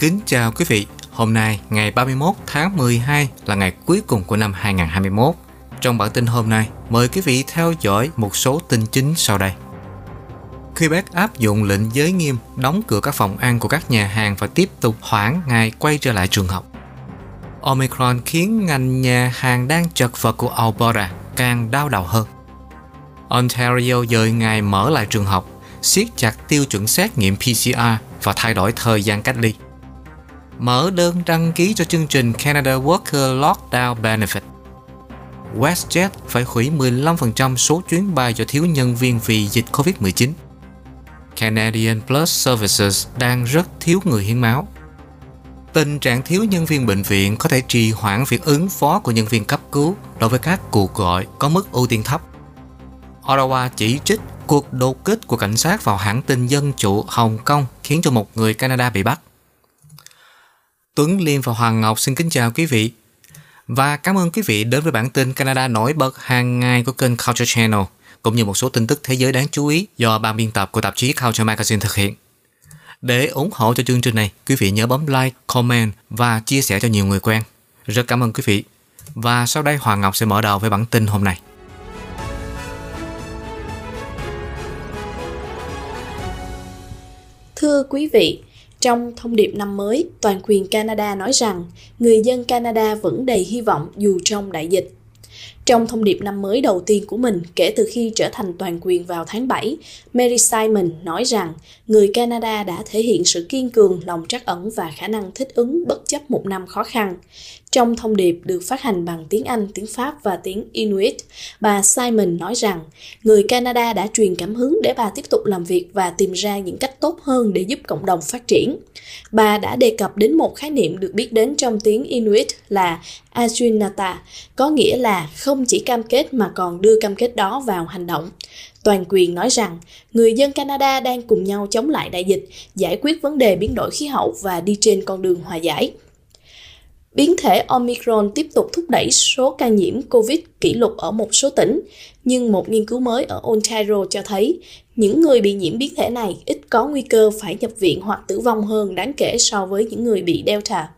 Kính chào quý vị, hôm nay ngày 31 tháng 12 là ngày cuối cùng của năm 2021. Trong bản tin hôm nay, mời quý vị theo dõi một số tin chính sau đây. Quebec áp dụng lệnh giới nghiêm đóng cửa các phòng ăn của các nhà hàng và tiếp tục hoãn ngày quay trở lại trường học. Omicron khiến ngành nhà hàng đang chật vật của Alberta càng đau đầu hơn. Ontario dời ngày mở lại trường học, siết chặt tiêu chuẩn xét nghiệm PCR và thay đổi thời gian cách ly. Mở đơn đăng ký cho chương trình Canada Worker Lockdown Benefit. WestJet phải hủy 15% số chuyến bay do thiếu nhân viên vì dịch Covid-19. Canadian Plus Services đang rất thiếu người hiến máu. Tình trạng thiếu nhân viên bệnh viện có thể trì hoãn việc ứng phó của nhân viên cấp cứu đối với các cuộc gọi có mức ưu tiên thấp. Ottawa chỉ trích cuộc đột kích của cảnh sát vào hãng tin dân chủ Hồng Kông khiến cho một người Canada bị bắt. Tuấn Liêm và Hoàng Ngọc xin kính chào quý vị và cảm ơn quý vị đến với bản tin Canada nổi bật hàng ngày của kênh Culture Channel cũng như một số tin tức thế giới đáng chú ý do ban biên tập của tạp chí Culture Magazine thực hiện. Để ủng hộ cho chương trình này, quý vị nhớ bấm like, comment và chia sẻ cho nhiều người quen. Rất cảm ơn quý vị. Và sau đây Hoàng Ngọc sẽ mở đầu với bản tin hôm nay. Thưa quý vị, trong thông điệp năm mới, toàn quyền Canada nói rằng người dân Canada vẫn đầy hy vọng dù trong đại dịch. Trong thông điệp năm mới đầu tiên của mình kể từ khi trở thành toàn quyền vào tháng 7, Mary Simon nói rằng người Canada đã thể hiện sự kiên cường, lòng trắc ẩn và khả năng thích ứng bất chấp một năm khó khăn. Trong thông điệp được phát hành bằng tiếng Anh, tiếng Pháp và tiếng Inuit, bà Simon nói rằng người Canada đã truyền cảm hứng để bà tiếp tục làm việc và tìm ra những cách tốt hơn để giúp cộng đồng phát triển. Bà đã đề cập đến một khái niệm được biết đến trong tiếng Inuit là Ajunata, có nghĩa là không chỉ cam kết mà còn đưa cam kết đó vào hành động. Toàn quyền nói rằng người dân Canada đang cùng nhau chống lại đại dịch, giải quyết vấn đề biến đổi khí hậu và đi trên con đường hòa giải. Biến thể Omicron tiếp tục thúc đẩy số ca nhiễm COVID kỷ lục ở một số tỉnh, nhưng một nghiên cứu mới ở Ontario cho thấy những người bị nhiễm biến thể này ít có nguy cơ phải nhập viện hoặc tử vong hơn đáng kể so với những người bị Delta.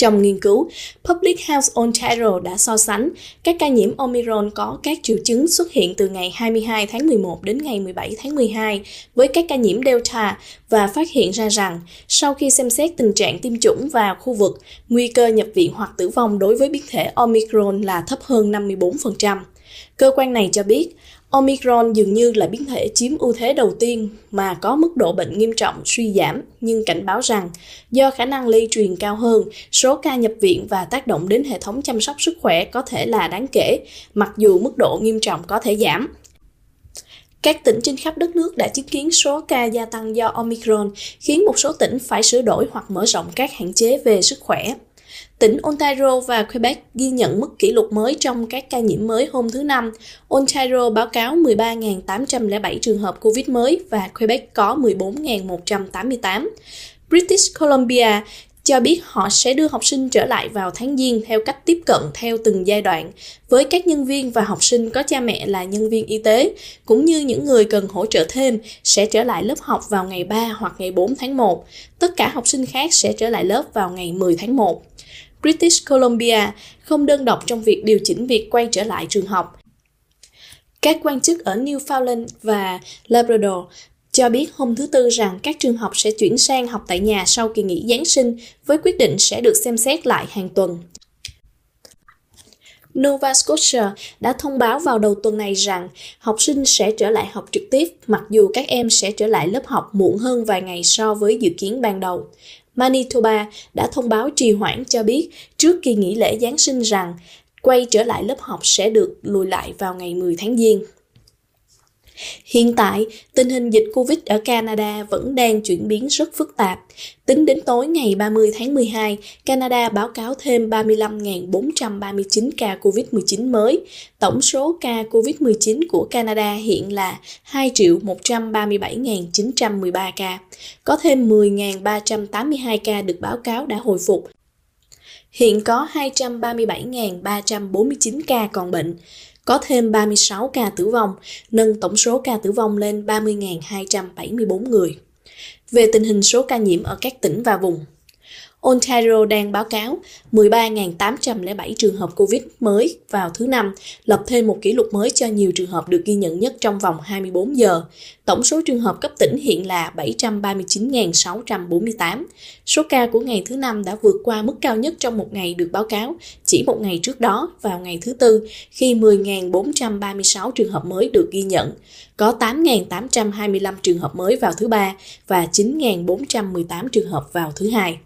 Trong nghiên cứu, Public Health Ontario đã so sánh các ca nhiễm Omicron có các triệu chứng xuất hiện từ ngày 22 tháng 11 đến ngày 17 tháng 12 với các ca nhiễm Delta và phát hiện ra rằng sau khi xem xét tình trạng tiêm chủng và khu vực, nguy cơ nhập viện hoặc tử vong đối với biến thể Omicron là thấp hơn 54%. Cơ quan này cho biết, Omicron dường như là biến thể chiếm ưu thế đầu tiên mà có mức độ bệnh nghiêm trọng suy giảm, nhưng cảnh báo rằng do khả năng lây truyền cao hơn, số ca nhập viện và tác động đến hệ thống chăm sóc sức khỏe có thể là đáng kể, mặc dù mức độ nghiêm trọng có thể giảm. Các tỉnh trên khắp đất nước đã chứng kiến số ca gia tăng do Omicron, khiến một số tỉnh phải sửa đổi hoặc mở rộng các hạn chế về sức khỏe. Tỉnh Ontario và Quebec ghi nhận mức kỷ lục mới trong các ca nhiễm mới hôm thứ Năm. Ontario báo cáo 13.807 trường hợp COVID mới và Quebec có 14.188. British Columbia cho biết họ sẽ đưa học sinh trở lại vào tháng Giêng theo cách tiếp cận theo từng giai đoạn, với các nhân viên và học sinh có cha mẹ là nhân viên y tế, cũng như những người cần hỗ trợ thêm sẽ trở lại lớp học vào ngày 3 hoặc ngày 4 tháng 1. Tất cả học sinh khác sẽ trở lại lớp vào ngày 10 tháng 1. British Columbia không đơn độc trong việc điều chỉnh việc quay trở lại trường học. Các quan chức ở Newfoundland và Labrador cho biết hôm thứ Tư rằng các trường học sẽ chuyển sang học tại nhà sau kỳ nghỉ Giáng sinh với quyết định sẽ được xem xét lại hàng tuần. Nova Scotia đã thông báo vào đầu tuần này rằng học sinh sẽ trở lại học trực tiếp, mặc dù các em sẽ trở lại lớp học muộn hơn vài ngày so với dự kiến ban đầu. Manitoba đã thông báo trì hoãn cho biết trước kỳ nghỉ lễ Giáng sinh rằng quay trở lại lớp học sẽ được lùi lại vào ngày 10 tháng Giêng. Hiện tại, tình hình dịch Covid ở Canada vẫn đang chuyển biến rất phức tạp. Tính đến tối ngày 30 tháng 12, Canada báo cáo thêm 35.439 ca Covid-19 mới. Tổng số ca Covid-19 của Canada hiện là 2 137.913 ca. Có thêm 10.382 ca được báo cáo đã hồi phục. Hiện có 237.349 ca còn bệnh có thêm 36 ca tử vong, nâng tổng số ca tử vong lên 30.274 người. Về tình hình số ca nhiễm ở các tỉnh và vùng, Ontario đang báo cáo 13.807 trường hợp COVID mới vào thứ năm, lập thêm một kỷ lục mới cho nhiều trường hợp được ghi nhận nhất trong vòng 24 giờ. Tổng số trường hợp cấp tỉnh hiện là 739.648. Số ca của ngày thứ năm đã vượt qua mức cao nhất trong một ngày được báo cáo chỉ một ngày trước đó vào ngày thứ Tư, khi 10.436 trường hợp mới được ghi nhận. Có 8.825 trường hợp mới vào thứ Ba và 9.418 trường hợp vào thứ Hai.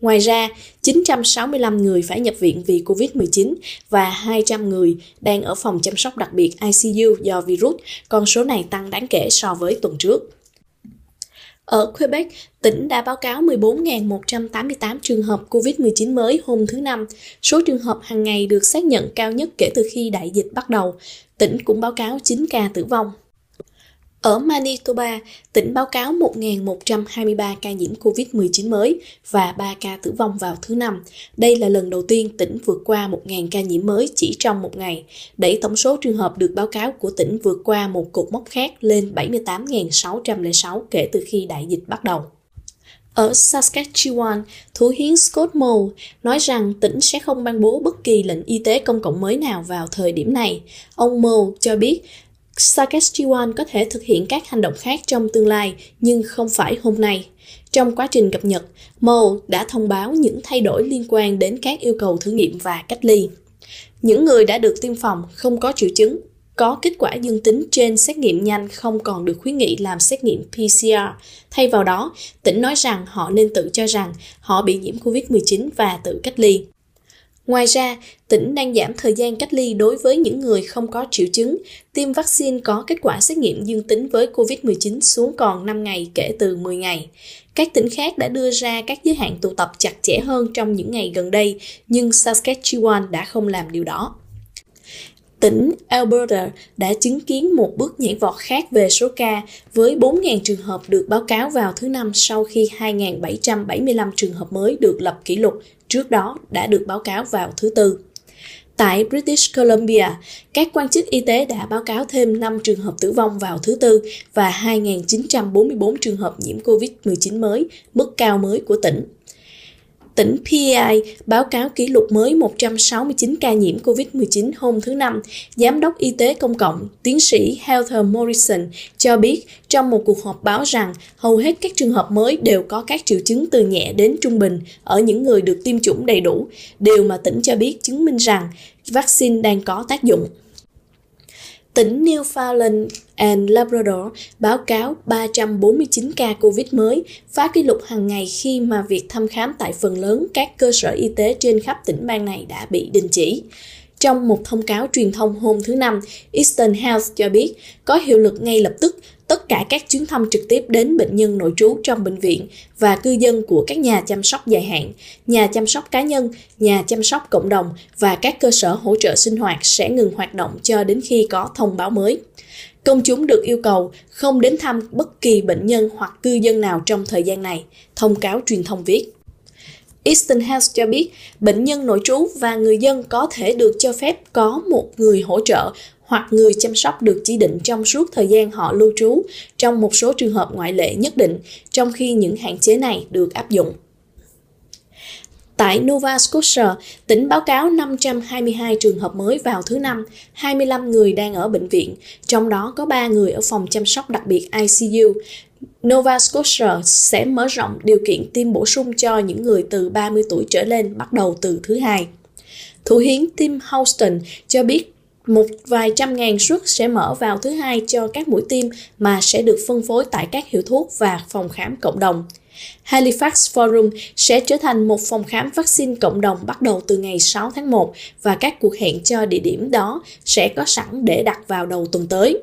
Ngoài ra, 965 người phải nhập viện vì COVID-19 và 200 người đang ở phòng chăm sóc đặc biệt ICU do virus, con số này tăng đáng kể so với tuần trước. Ở Quebec, tỉnh đã báo cáo 14.188 trường hợp COVID-19 mới hôm thứ Năm, số trường hợp hàng ngày được xác nhận cao nhất kể từ khi đại dịch bắt đầu. Tỉnh cũng báo cáo 9 ca tử vong. Ở Manitoba, tỉnh báo cáo 1.123 ca nhiễm COVID-19 mới và 3 ca tử vong vào thứ Năm. Đây là lần đầu tiên tỉnh vượt qua 1.000 ca nhiễm mới chỉ trong một ngày, đẩy tổng số trường hợp được báo cáo của tỉnh vượt qua một cột mốc khác lên 78.606 kể từ khi đại dịch bắt đầu. Ở Saskatchewan, Thủ hiến Scott Moe nói rằng tỉnh sẽ không ban bố bất kỳ lệnh y tế công cộng mới nào vào thời điểm này. Ông Moe cho biết Saskatchewan có thể thực hiện các hành động khác trong tương lai, nhưng không phải hôm nay. Trong quá trình cập nhật, Mo đã thông báo những thay đổi liên quan đến các yêu cầu thử nghiệm và cách ly. Những người đã được tiêm phòng không có triệu chứng, có kết quả dương tính trên xét nghiệm nhanh không còn được khuyến nghị làm xét nghiệm PCR. Thay vào đó, tỉnh nói rằng họ nên tự cho rằng họ bị nhiễm COVID-19 và tự cách ly. Ngoài ra, tỉnh đang giảm thời gian cách ly đối với những người không có triệu chứng, tiêm vaccine có kết quả xét nghiệm dương tính với COVID-19 xuống còn 5 ngày kể từ 10 ngày. Các tỉnh khác đã đưa ra các giới hạn tụ tập chặt chẽ hơn trong những ngày gần đây, nhưng Saskatchewan đã không làm điều đó. Tỉnh Alberta đã chứng kiến một bước nhảy vọt khác về số ca với 4.000 trường hợp được báo cáo vào thứ năm sau khi 2.775 trường hợp mới được lập kỷ lục trước đó đã được báo cáo vào thứ Tư. Tại British Columbia, các quan chức y tế đã báo cáo thêm 5 trường hợp tử vong vào thứ Tư và 2.944 trường hợp nhiễm COVID-19 mới, mức cao mới của tỉnh tỉnh PEI báo cáo kỷ lục mới 169 ca nhiễm COVID-19 hôm thứ Năm. Giám đốc Y tế Công cộng, tiến sĩ Heather Morrison cho biết trong một cuộc họp báo rằng hầu hết các trường hợp mới đều có các triệu chứng từ nhẹ đến trung bình ở những người được tiêm chủng đầy đủ, điều mà tỉnh cho biết chứng minh rằng vaccine đang có tác dụng. Tỉnh Newfoundland and Labrador báo cáo 349 ca COVID mới, phá kỷ lục hàng ngày khi mà việc thăm khám tại phần lớn các cơ sở y tế trên khắp tỉnh bang này đã bị đình chỉ. Trong một thông cáo truyền thông hôm thứ Năm, Eastern Health cho biết có hiệu lực ngay lập tức tất cả các chuyến thăm trực tiếp đến bệnh nhân nội trú trong bệnh viện và cư dân của các nhà chăm sóc dài hạn, nhà chăm sóc cá nhân, nhà chăm sóc cộng đồng và các cơ sở hỗ trợ sinh hoạt sẽ ngừng hoạt động cho đến khi có thông báo mới. Công chúng được yêu cầu không đến thăm bất kỳ bệnh nhân hoặc cư dân nào trong thời gian này, thông cáo truyền thông viết. Eastern Health cho biết, bệnh nhân nội trú và người dân có thể được cho phép có một người hỗ trợ hoặc người chăm sóc được chỉ định trong suốt thời gian họ lưu trú trong một số trường hợp ngoại lệ nhất định, trong khi những hạn chế này được áp dụng. Tại Nova Scotia, tỉnh báo cáo 522 trường hợp mới vào thứ Năm, 25 người đang ở bệnh viện, trong đó có 3 người ở phòng chăm sóc đặc biệt ICU. Nova Scotia sẽ mở rộng điều kiện tiêm bổ sung cho những người từ 30 tuổi trở lên bắt đầu từ thứ hai. Thủ hiến Tim Houston cho biết một vài trăm ngàn suất sẽ mở vào thứ hai cho các mũi tiêm mà sẽ được phân phối tại các hiệu thuốc và phòng khám cộng đồng. Halifax Forum sẽ trở thành một phòng khám vaccine cộng đồng bắt đầu từ ngày 6 tháng 1 và các cuộc hẹn cho địa điểm đó sẽ có sẵn để đặt vào đầu tuần tới.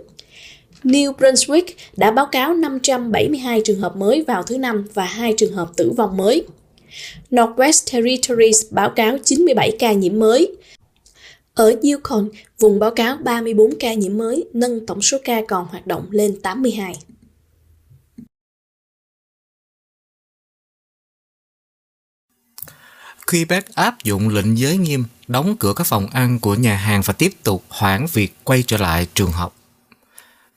New Brunswick đã báo cáo 572 trường hợp mới vào thứ Năm và 2 trường hợp tử vong mới. Northwest Territories báo cáo 97 ca nhiễm mới. Ở Yukon, vùng báo cáo 34 ca nhiễm mới, nâng tổng số ca còn hoạt động lên 82. Quebec áp dụng lệnh giới nghiêm, đóng cửa các phòng ăn của nhà hàng và tiếp tục hoãn việc quay trở lại trường học.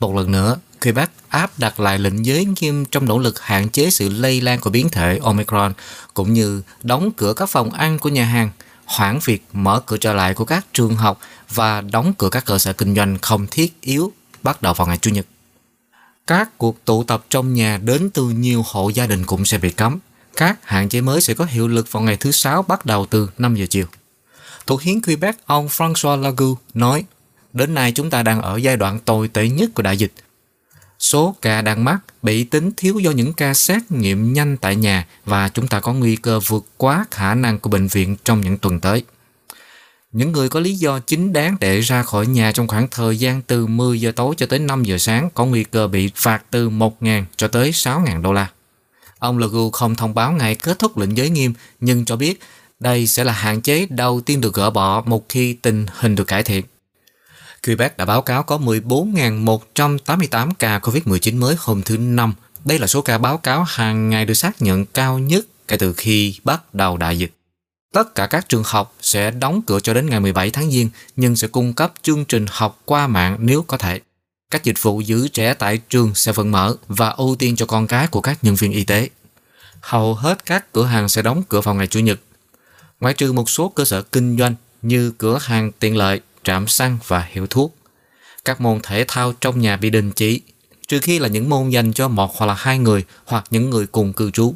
Một lần nữa, Quebec áp đặt lại lệnh giới nghiêm trong nỗ lực hạn chế sự lây lan của biến thể Omicron, cũng như đóng cửa các phòng ăn của nhà hàng, hoãn việc mở cửa trở lại của các trường học và đóng cửa các cơ sở kinh doanh không thiết yếu bắt đầu vào ngày Chủ nhật. Các cuộc tụ tập trong nhà đến từ nhiều hộ gia đình cũng sẽ bị cấm. Các hạn chế mới sẽ có hiệu lực vào ngày thứ Sáu bắt đầu từ 5 giờ chiều. Thủ hiến Quebec ông François Lagu nói, đến nay chúng ta đang ở giai đoạn tồi tệ nhất của đại dịch. Số ca đang mắc bị tính thiếu do những ca xét nghiệm nhanh tại nhà và chúng ta có nguy cơ vượt quá khả năng của bệnh viện trong những tuần tới. Những người có lý do chính đáng để ra khỏi nhà trong khoảng thời gian từ 10 giờ tối cho tới 5 giờ sáng có nguy cơ bị phạt từ 1.000 cho tới 6.000 đô la. Ông Legault không thông báo ngày kết thúc lệnh giới nghiêm, nhưng cho biết đây sẽ là hạn chế đầu tiên được gỡ bỏ một khi tình hình được cải thiện. Quebec đã báo cáo có 14.188 ca COVID-19 mới hôm thứ Năm. Đây là số ca báo cáo hàng ngày được xác nhận cao nhất kể từ khi bắt đầu đại dịch. Tất cả các trường học sẽ đóng cửa cho đến ngày 17 tháng Giêng nhưng sẽ cung cấp chương trình học qua mạng nếu có thể. Các dịch vụ giữ trẻ tại trường sẽ vẫn mở và ưu tiên cho con cái của các nhân viên y tế. Hầu hết các cửa hàng sẽ đóng cửa vào ngày Chủ nhật. Ngoại trừ một số cơ sở kinh doanh như cửa hàng tiện lợi, trạm xăng và hiệu thuốc. Các môn thể thao trong nhà bị đình chỉ, trừ khi là những môn dành cho một hoặc là hai người hoặc những người cùng cư trú.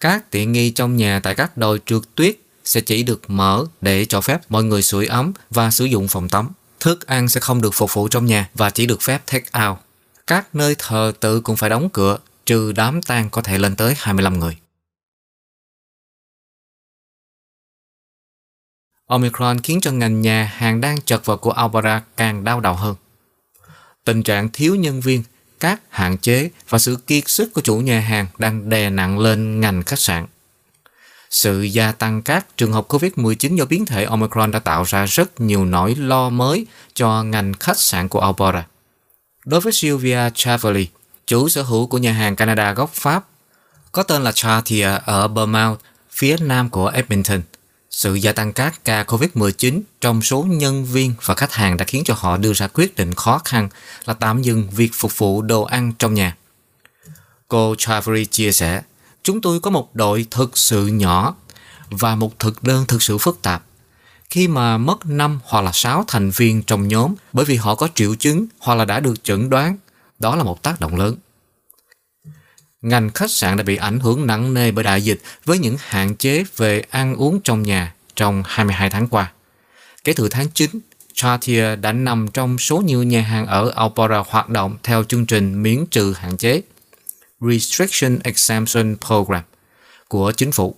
Các tiện nghi trong nhà tại các đồi trượt tuyết sẽ chỉ được mở để cho phép mọi người sưởi ấm và sử dụng phòng tắm. Thức ăn sẽ không được phục vụ trong nhà và chỉ được phép take out. Các nơi thờ tự cũng phải đóng cửa, trừ đám tang có thể lên tới 25 người. Omicron khiến cho ngành nhà hàng đang chật vật của Alberta càng đau đầu hơn. Tình trạng thiếu nhân viên, các hạn chế và sự kiệt sức của chủ nhà hàng đang đè nặng lên ngành khách sạn. Sự gia tăng các trường hợp COVID-19 do biến thể Omicron đã tạo ra rất nhiều nỗi lo mới cho ngành khách sạn của Alberta. Đối với Sylvia Chavely, chủ sở hữu của nhà hàng Canada gốc Pháp, có tên là Chartier ở Bournemouth, phía nam của Edmonton, sự gia tăng các ca COVID-19 trong số nhân viên và khách hàng đã khiến cho họ đưa ra quyết định khó khăn là tạm dừng việc phục vụ đồ ăn trong nhà. Cô Chavery chia sẻ, Chúng tôi có một đội thực sự nhỏ và một thực đơn thực sự phức tạp. Khi mà mất 5 hoặc là 6 thành viên trong nhóm bởi vì họ có triệu chứng hoặc là đã được chẩn đoán, đó là một tác động lớn. Ngành khách sạn đã bị ảnh hưởng nặng nề bởi đại dịch với những hạn chế về ăn uống trong nhà trong 22 tháng qua. Kể từ tháng 9, Chartier đã nằm trong số nhiều nhà hàng ở Alberta hoạt động theo chương trình miễn trừ hạn chế Restriction Exemption Program của chính phủ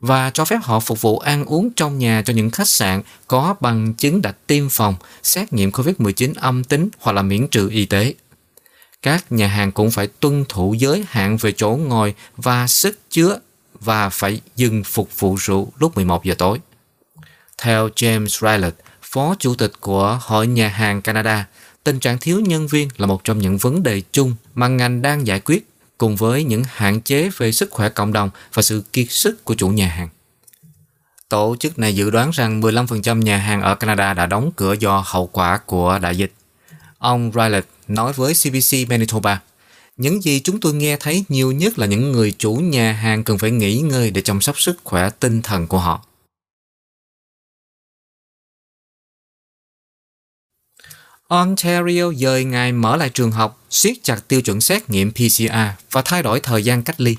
và cho phép họ phục vụ ăn uống trong nhà cho những khách sạn có bằng chứng đã tiêm phòng, xét nghiệm COVID-19 âm tính hoặc là miễn trừ y tế. Các nhà hàng cũng phải tuân thủ giới hạn về chỗ ngồi và sức chứa và phải dừng phục vụ rượu lúc 11 giờ tối. Theo James Rylett, Phó Chủ tịch của Hội Nhà hàng Canada, tình trạng thiếu nhân viên là một trong những vấn đề chung mà ngành đang giải quyết cùng với những hạn chế về sức khỏe cộng đồng và sự kiệt sức của chủ nhà hàng. Tổ chức này dự đoán rằng 15% nhà hàng ở Canada đã đóng cửa do hậu quả của đại dịch. Ông Rylett nói với CBC Manitoba, những gì chúng tôi nghe thấy nhiều nhất là những người chủ nhà hàng cần phải nghỉ ngơi để chăm sóc sức khỏe tinh thần của họ. Ontario dời ngày mở lại trường học, siết chặt tiêu chuẩn xét nghiệm PCR và thay đổi thời gian cách ly.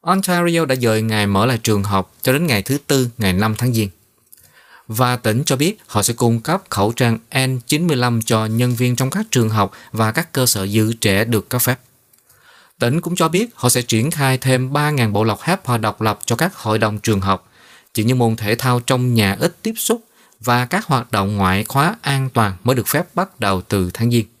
Ontario đã dời ngày mở lại trường học cho đến ngày thứ Tư, ngày 5 tháng Giêng. Và tỉnh cho biết họ sẽ cung cấp khẩu trang N95 cho nhân viên trong các trường học và các cơ sở giữ trẻ được cấp phép. Tỉnh cũng cho biết họ sẽ triển khai thêm 3.000 bộ lọc HEPA độc lập cho các hội đồng trường học, chỉ những môn thể thao trong nhà ít tiếp xúc và các hoạt động ngoại khóa an toàn mới được phép bắt đầu từ tháng Giêng.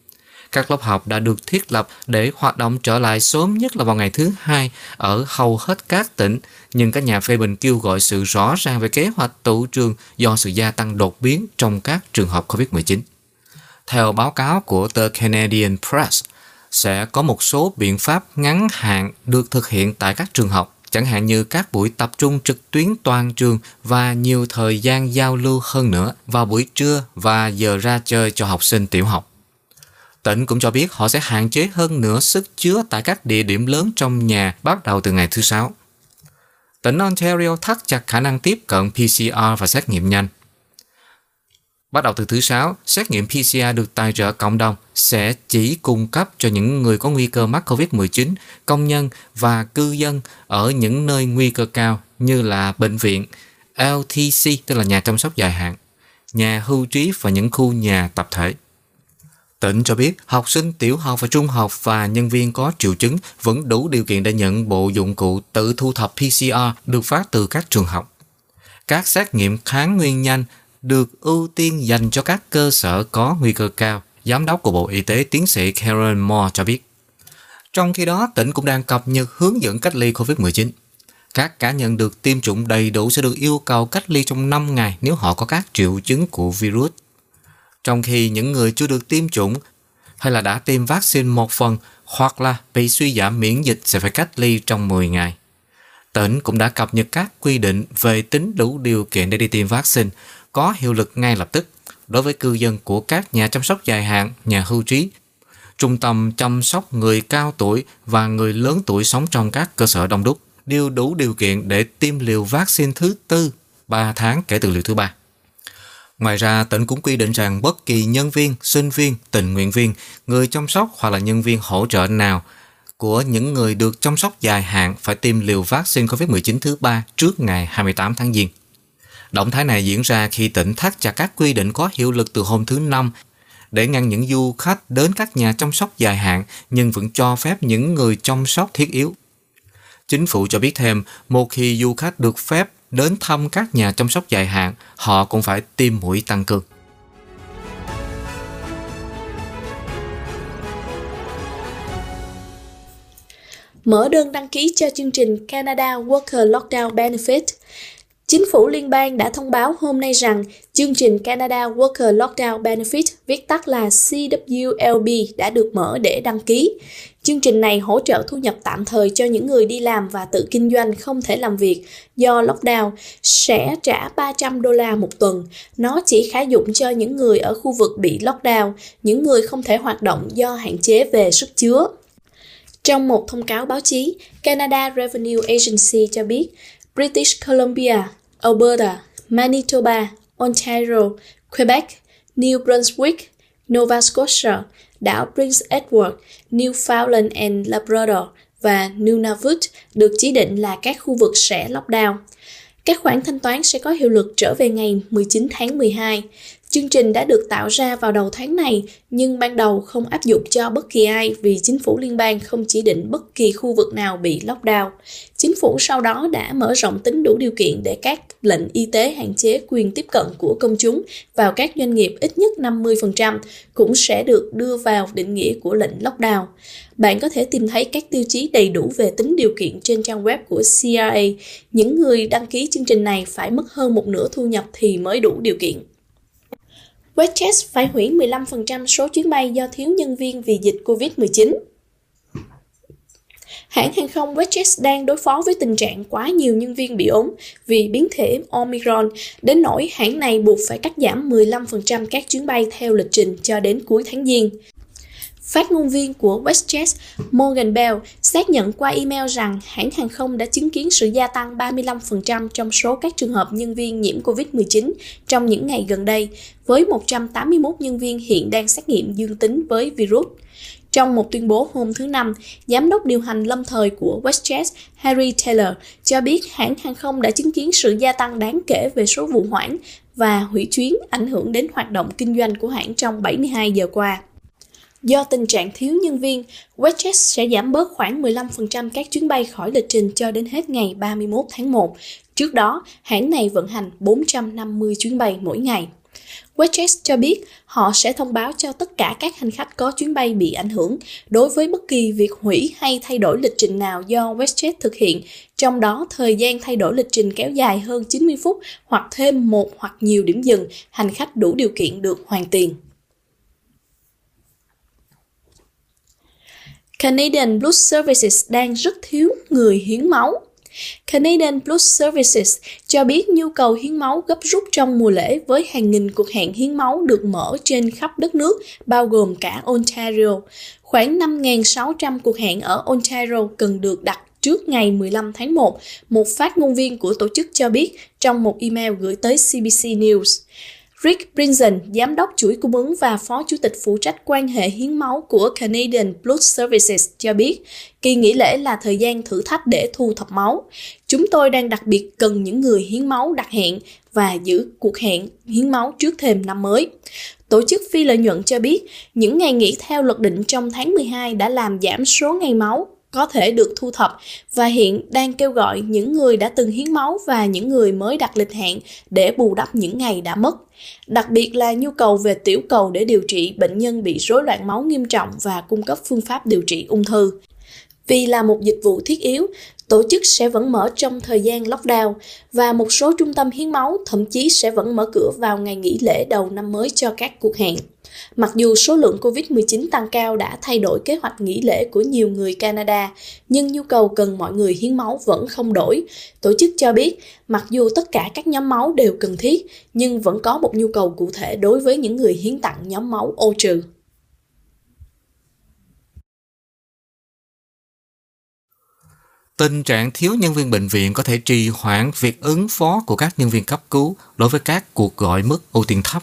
Các lớp học đã được thiết lập để hoạt động trở lại sớm nhất là vào ngày thứ hai ở hầu hết các tỉnh, nhưng các nhà phê bình kêu gọi sự rõ ràng về kế hoạch tụ trường do sự gia tăng đột biến trong các trường hợp COVID-19. Theo báo cáo của The Canadian Press, sẽ có một số biện pháp ngắn hạn được thực hiện tại các trường học chẳng hạn như các buổi tập trung trực tuyến toàn trường và nhiều thời gian giao lưu hơn nữa vào buổi trưa và giờ ra chơi cho học sinh tiểu học. Tỉnh cũng cho biết họ sẽ hạn chế hơn nữa sức chứa tại các địa điểm lớn trong nhà bắt đầu từ ngày thứ Sáu. Tỉnh Ontario thắt chặt khả năng tiếp cận PCR và xét nghiệm nhanh. Bắt đầu từ thứ Sáu, xét nghiệm PCR được tài trợ cộng đồng sẽ chỉ cung cấp cho những người có nguy cơ mắc COVID-19, công nhân và cư dân ở những nơi nguy cơ cao như là bệnh viện, LTC tức là nhà chăm sóc dài hạn, nhà hưu trí và những khu nhà tập thể. Tỉnh cho biết học sinh tiểu học và trung học và nhân viên có triệu chứng vẫn đủ điều kiện để nhận bộ dụng cụ tự thu thập PCR được phát từ các trường học. Các xét nghiệm kháng nguyên nhanh được ưu tiên dành cho các cơ sở có nguy cơ cao, Giám đốc của Bộ Y tế tiến sĩ Karen Moore cho biết. Trong khi đó, tỉnh cũng đang cập nhật hướng dẫn cách ly COVID-19. Các cá nhân được tiêm chủng đầy đủ sẽ được yêu cầu cách ly trong 5 ngày nếu họ có các triệu chứng của virus. Trong khi những người chưa được tiêm chủng hay là đã tiêm vaccine một phần hoặc là bị suy giảm miễn dịch sẽ phải cách ly trong 10 ngày. Tỉnh cũng đã cập nhật các quy định về tính đủ điều kiện để đi tiêm vaccine có hiệu lực ngay lập tức đối với cư dân của các nhà chăm sóc dài hạn, nhà hưu trí, trung tâm chăm sóc người cao tuổi và người lớn tuổi sống trong các cơ sở đông đúc đều đủ điều kiện để tiêm liều vaccine thứ tư 3 tháng kể từ liều thứ ba. Ngoài ra, tỉnh cũng quy định rằng bất kỳ nhân viên, sinh viên, tình nguyện viên, người chăm sóc hoặc là nhân viên hỗ trợ nào của những người được chăm sóc dài hạn phải tiêm liều vaccine COVID-19 thứ ba trước ngày 28 tháng Giêng. Động thái này diễn ra khi tỉnh thắt chặt các quy định có hiệu lực từ hôm thứ Năm để ngăn những du khách đến các nhà chăm sóc dài hạn nhưng vẫn cho phép những người chăm sóc thiết yếu. Chính phủ cho biết thêm, một khi du khách được phép đến thăm các nhà chăm sóc dài hạn, họ cũng phải tiêm mũi tăng cường. Mở đơn đăng ký cho chương trình Canada Worker Lockdown Benefit Chính phủ liên bang đã thông báo hôm nay rằng chương trình Canada Worker Lockdown Benefit, viết tắt là CWLB, đã được mở để đăng ký. Chương trình này hỗ trợ thu nhập tạm thời cho những người đi làm và tự kinh doanh không thể làm việc do lockdown sẽ trả 300 đô la một tuần. Nó chỉ khá dụng cho những người ở khu vực bị lockdown, những người không thể hoạt động do hạn chế về sức chứa. Trong một thông cáo báo chí, Canada Revenue Agency cho biết British Columbia, Alberta, Manitoba, Ontario, Quebec, New Brunswick, Nova Scotia, đảo Prince Edward, Newfoundland and Labrador và Nunavut được chỉ định là các khu vực sẽ lockdown. Các khoản thanh toán sẽ có hiệu lực trở về ngày 19 tháng 12. Chương trình đã được tạo ra vào đầu tháng này, nhưng ban đầu không áp dụng cho bất kỳ ai vì chính phủ liên bang không chỉ định bất kỳ khu vực nào bị lockdown. Chính phủ sau đó đã mở rộng tính đủ điều kiện để các lệnh y tế hạn chế quyền tiếp cận của công chúng vào các doanh nghiệp ít nhất 50% cũng sẽ được đưa vào định nghĩa của lệnh lockdown. Bạn có thể tìm thấy các tiêu chí đầy đủ về tính điều kiện trên trang web của CRA. Những người đăng ký chương trình này phải mất hơn một nửa thu nhập thì mới đủ điều kiện. WestJet phải hủy 15% số chuyến bay do thiếu nhân viên vì dịch COVID-19. Hãng hàng không WestJet đang đối phó với tình trạng quá nhiều nhân viên bị ốm vì biến thể Omicron, đến nỗi hãng này buộc phải cắt giảm 15% các chuyến bay theo lịch trình cho đến cuối tháng Giêng. Phát ngôn viên của WestJet Morgan Bell xác nhận qua email rằng hãng hàng không đã chứng kiến sự gia tăng 35% trong số các trường hợp nhân viên nhiễm COVID-19 trong những ngày gần đây, với 181 nhân viên hiện đang xét nghiệm dương tính với virus. Trong một tuyên bố hôm thứ Năm, giám đốc điều hành lâm thời của WestJet Harry Taylor cho biết hãng hàng không đã chứng kiến sự gia tăng đáng kể về số vụ hoãn và hủy chuyến ảnh hưởng đến hoạt động kinh doanh của hãng trong 72 giờ qua. Do tình trạng thiếu nhân viên, WestJet sẽ giảm bớt khoảng 15% các chuyến bay khỏi lịch trình cho đến hết ngày 31 tháng 1. Trước đó, hãng này vận hành 450 chuyến bay mỗi ngày. WestJet cho biết họ sẽ thông báo cho tất cả các hành khách có chuyến bay bị ảnh hưởng đối với bất kỳ việc hủy hay thay đổi lịch trình nào do WestJet thực hiện, trong đó thời gian thay đổi lịch trình kéo dài hơn 90 phút hoặc thêm một hoặc nhiều điểm dừng, hành khách đủ điều kiện được hoàn tiền. Canadian Blood Services đang rất thiếu người hiến máu. Canadian Blood Services cho biết nhu cầu hiến máu gấp rút trong mùa lễ với hàng nghìn cuộc hẹn hiến máu được mở trên khắp đất nước, bao gồm cả Ontario. Khoảng 5.600 cuộc hẹn ở Ontario cần được đặt trước ngày 15 tháng 1, một phát ngôn viên của tổ chức cho biết trong một email gửi tới CBC News. Rick Brinson, giám đốc chuỗi cung ứng và phó chủ tịch phụ trách quan hệ hiến máu của Canadian Blood Services cho biết, kỳ nghỉ lễ là thời gian thử thách để thu thập máu. Chúng tôi đang đặc biệt cần những người hiến máu đặt hẹn và giữ cuộc hẹn hiến máu trước thềm năm mới. Tổ chức phi lợi nhuận cho biết, những ngày nghỉ theo luật định trong tháng 12 đã làm giảm số ngày máu có thể được thu thập và hiện đang kêu gọi những người đã từng hiến máu và những người mới đặt lịch hẹn để bù đắp những ngày đã mất. Đặc biệt là nhu cầu về tiểu cầu để điều trị bệnh nhân bị rối loạn máu nghiêm trọng và cung cấp phương pháp điều trị ung thư. Vì là một dịch vụ thiết yếu, tổ chức sẽ vẫn mở trong thời gian lockdown và một số trung tâm hiến máu thậm chí sẽ vẫn mở cửa vào ngày nghỉ lễ đầu năm mới cho các cuộc hẹn. Mặc dù số lượng COVID-19 tăng cao đã thay đổi kế hoạch nghỉ lễ của nhiều người Canada, nhưng nhu cầu cần mọi người hiến máu vẫn không đổi. Tổ chức cho biết, mặc dù tất cả các nhóm máu đều cần thiết, nhưng vẫn có một nhu cầu cụ thể đối với những người hiến tặng nhóm máu ô trừ. Tình trạng thiếu nhân viên bệnh viện có thể trì hoãn việc ứng phó của các nhân viên cấp cứu đối với các cuộc gọi mức ưu tiên thấp.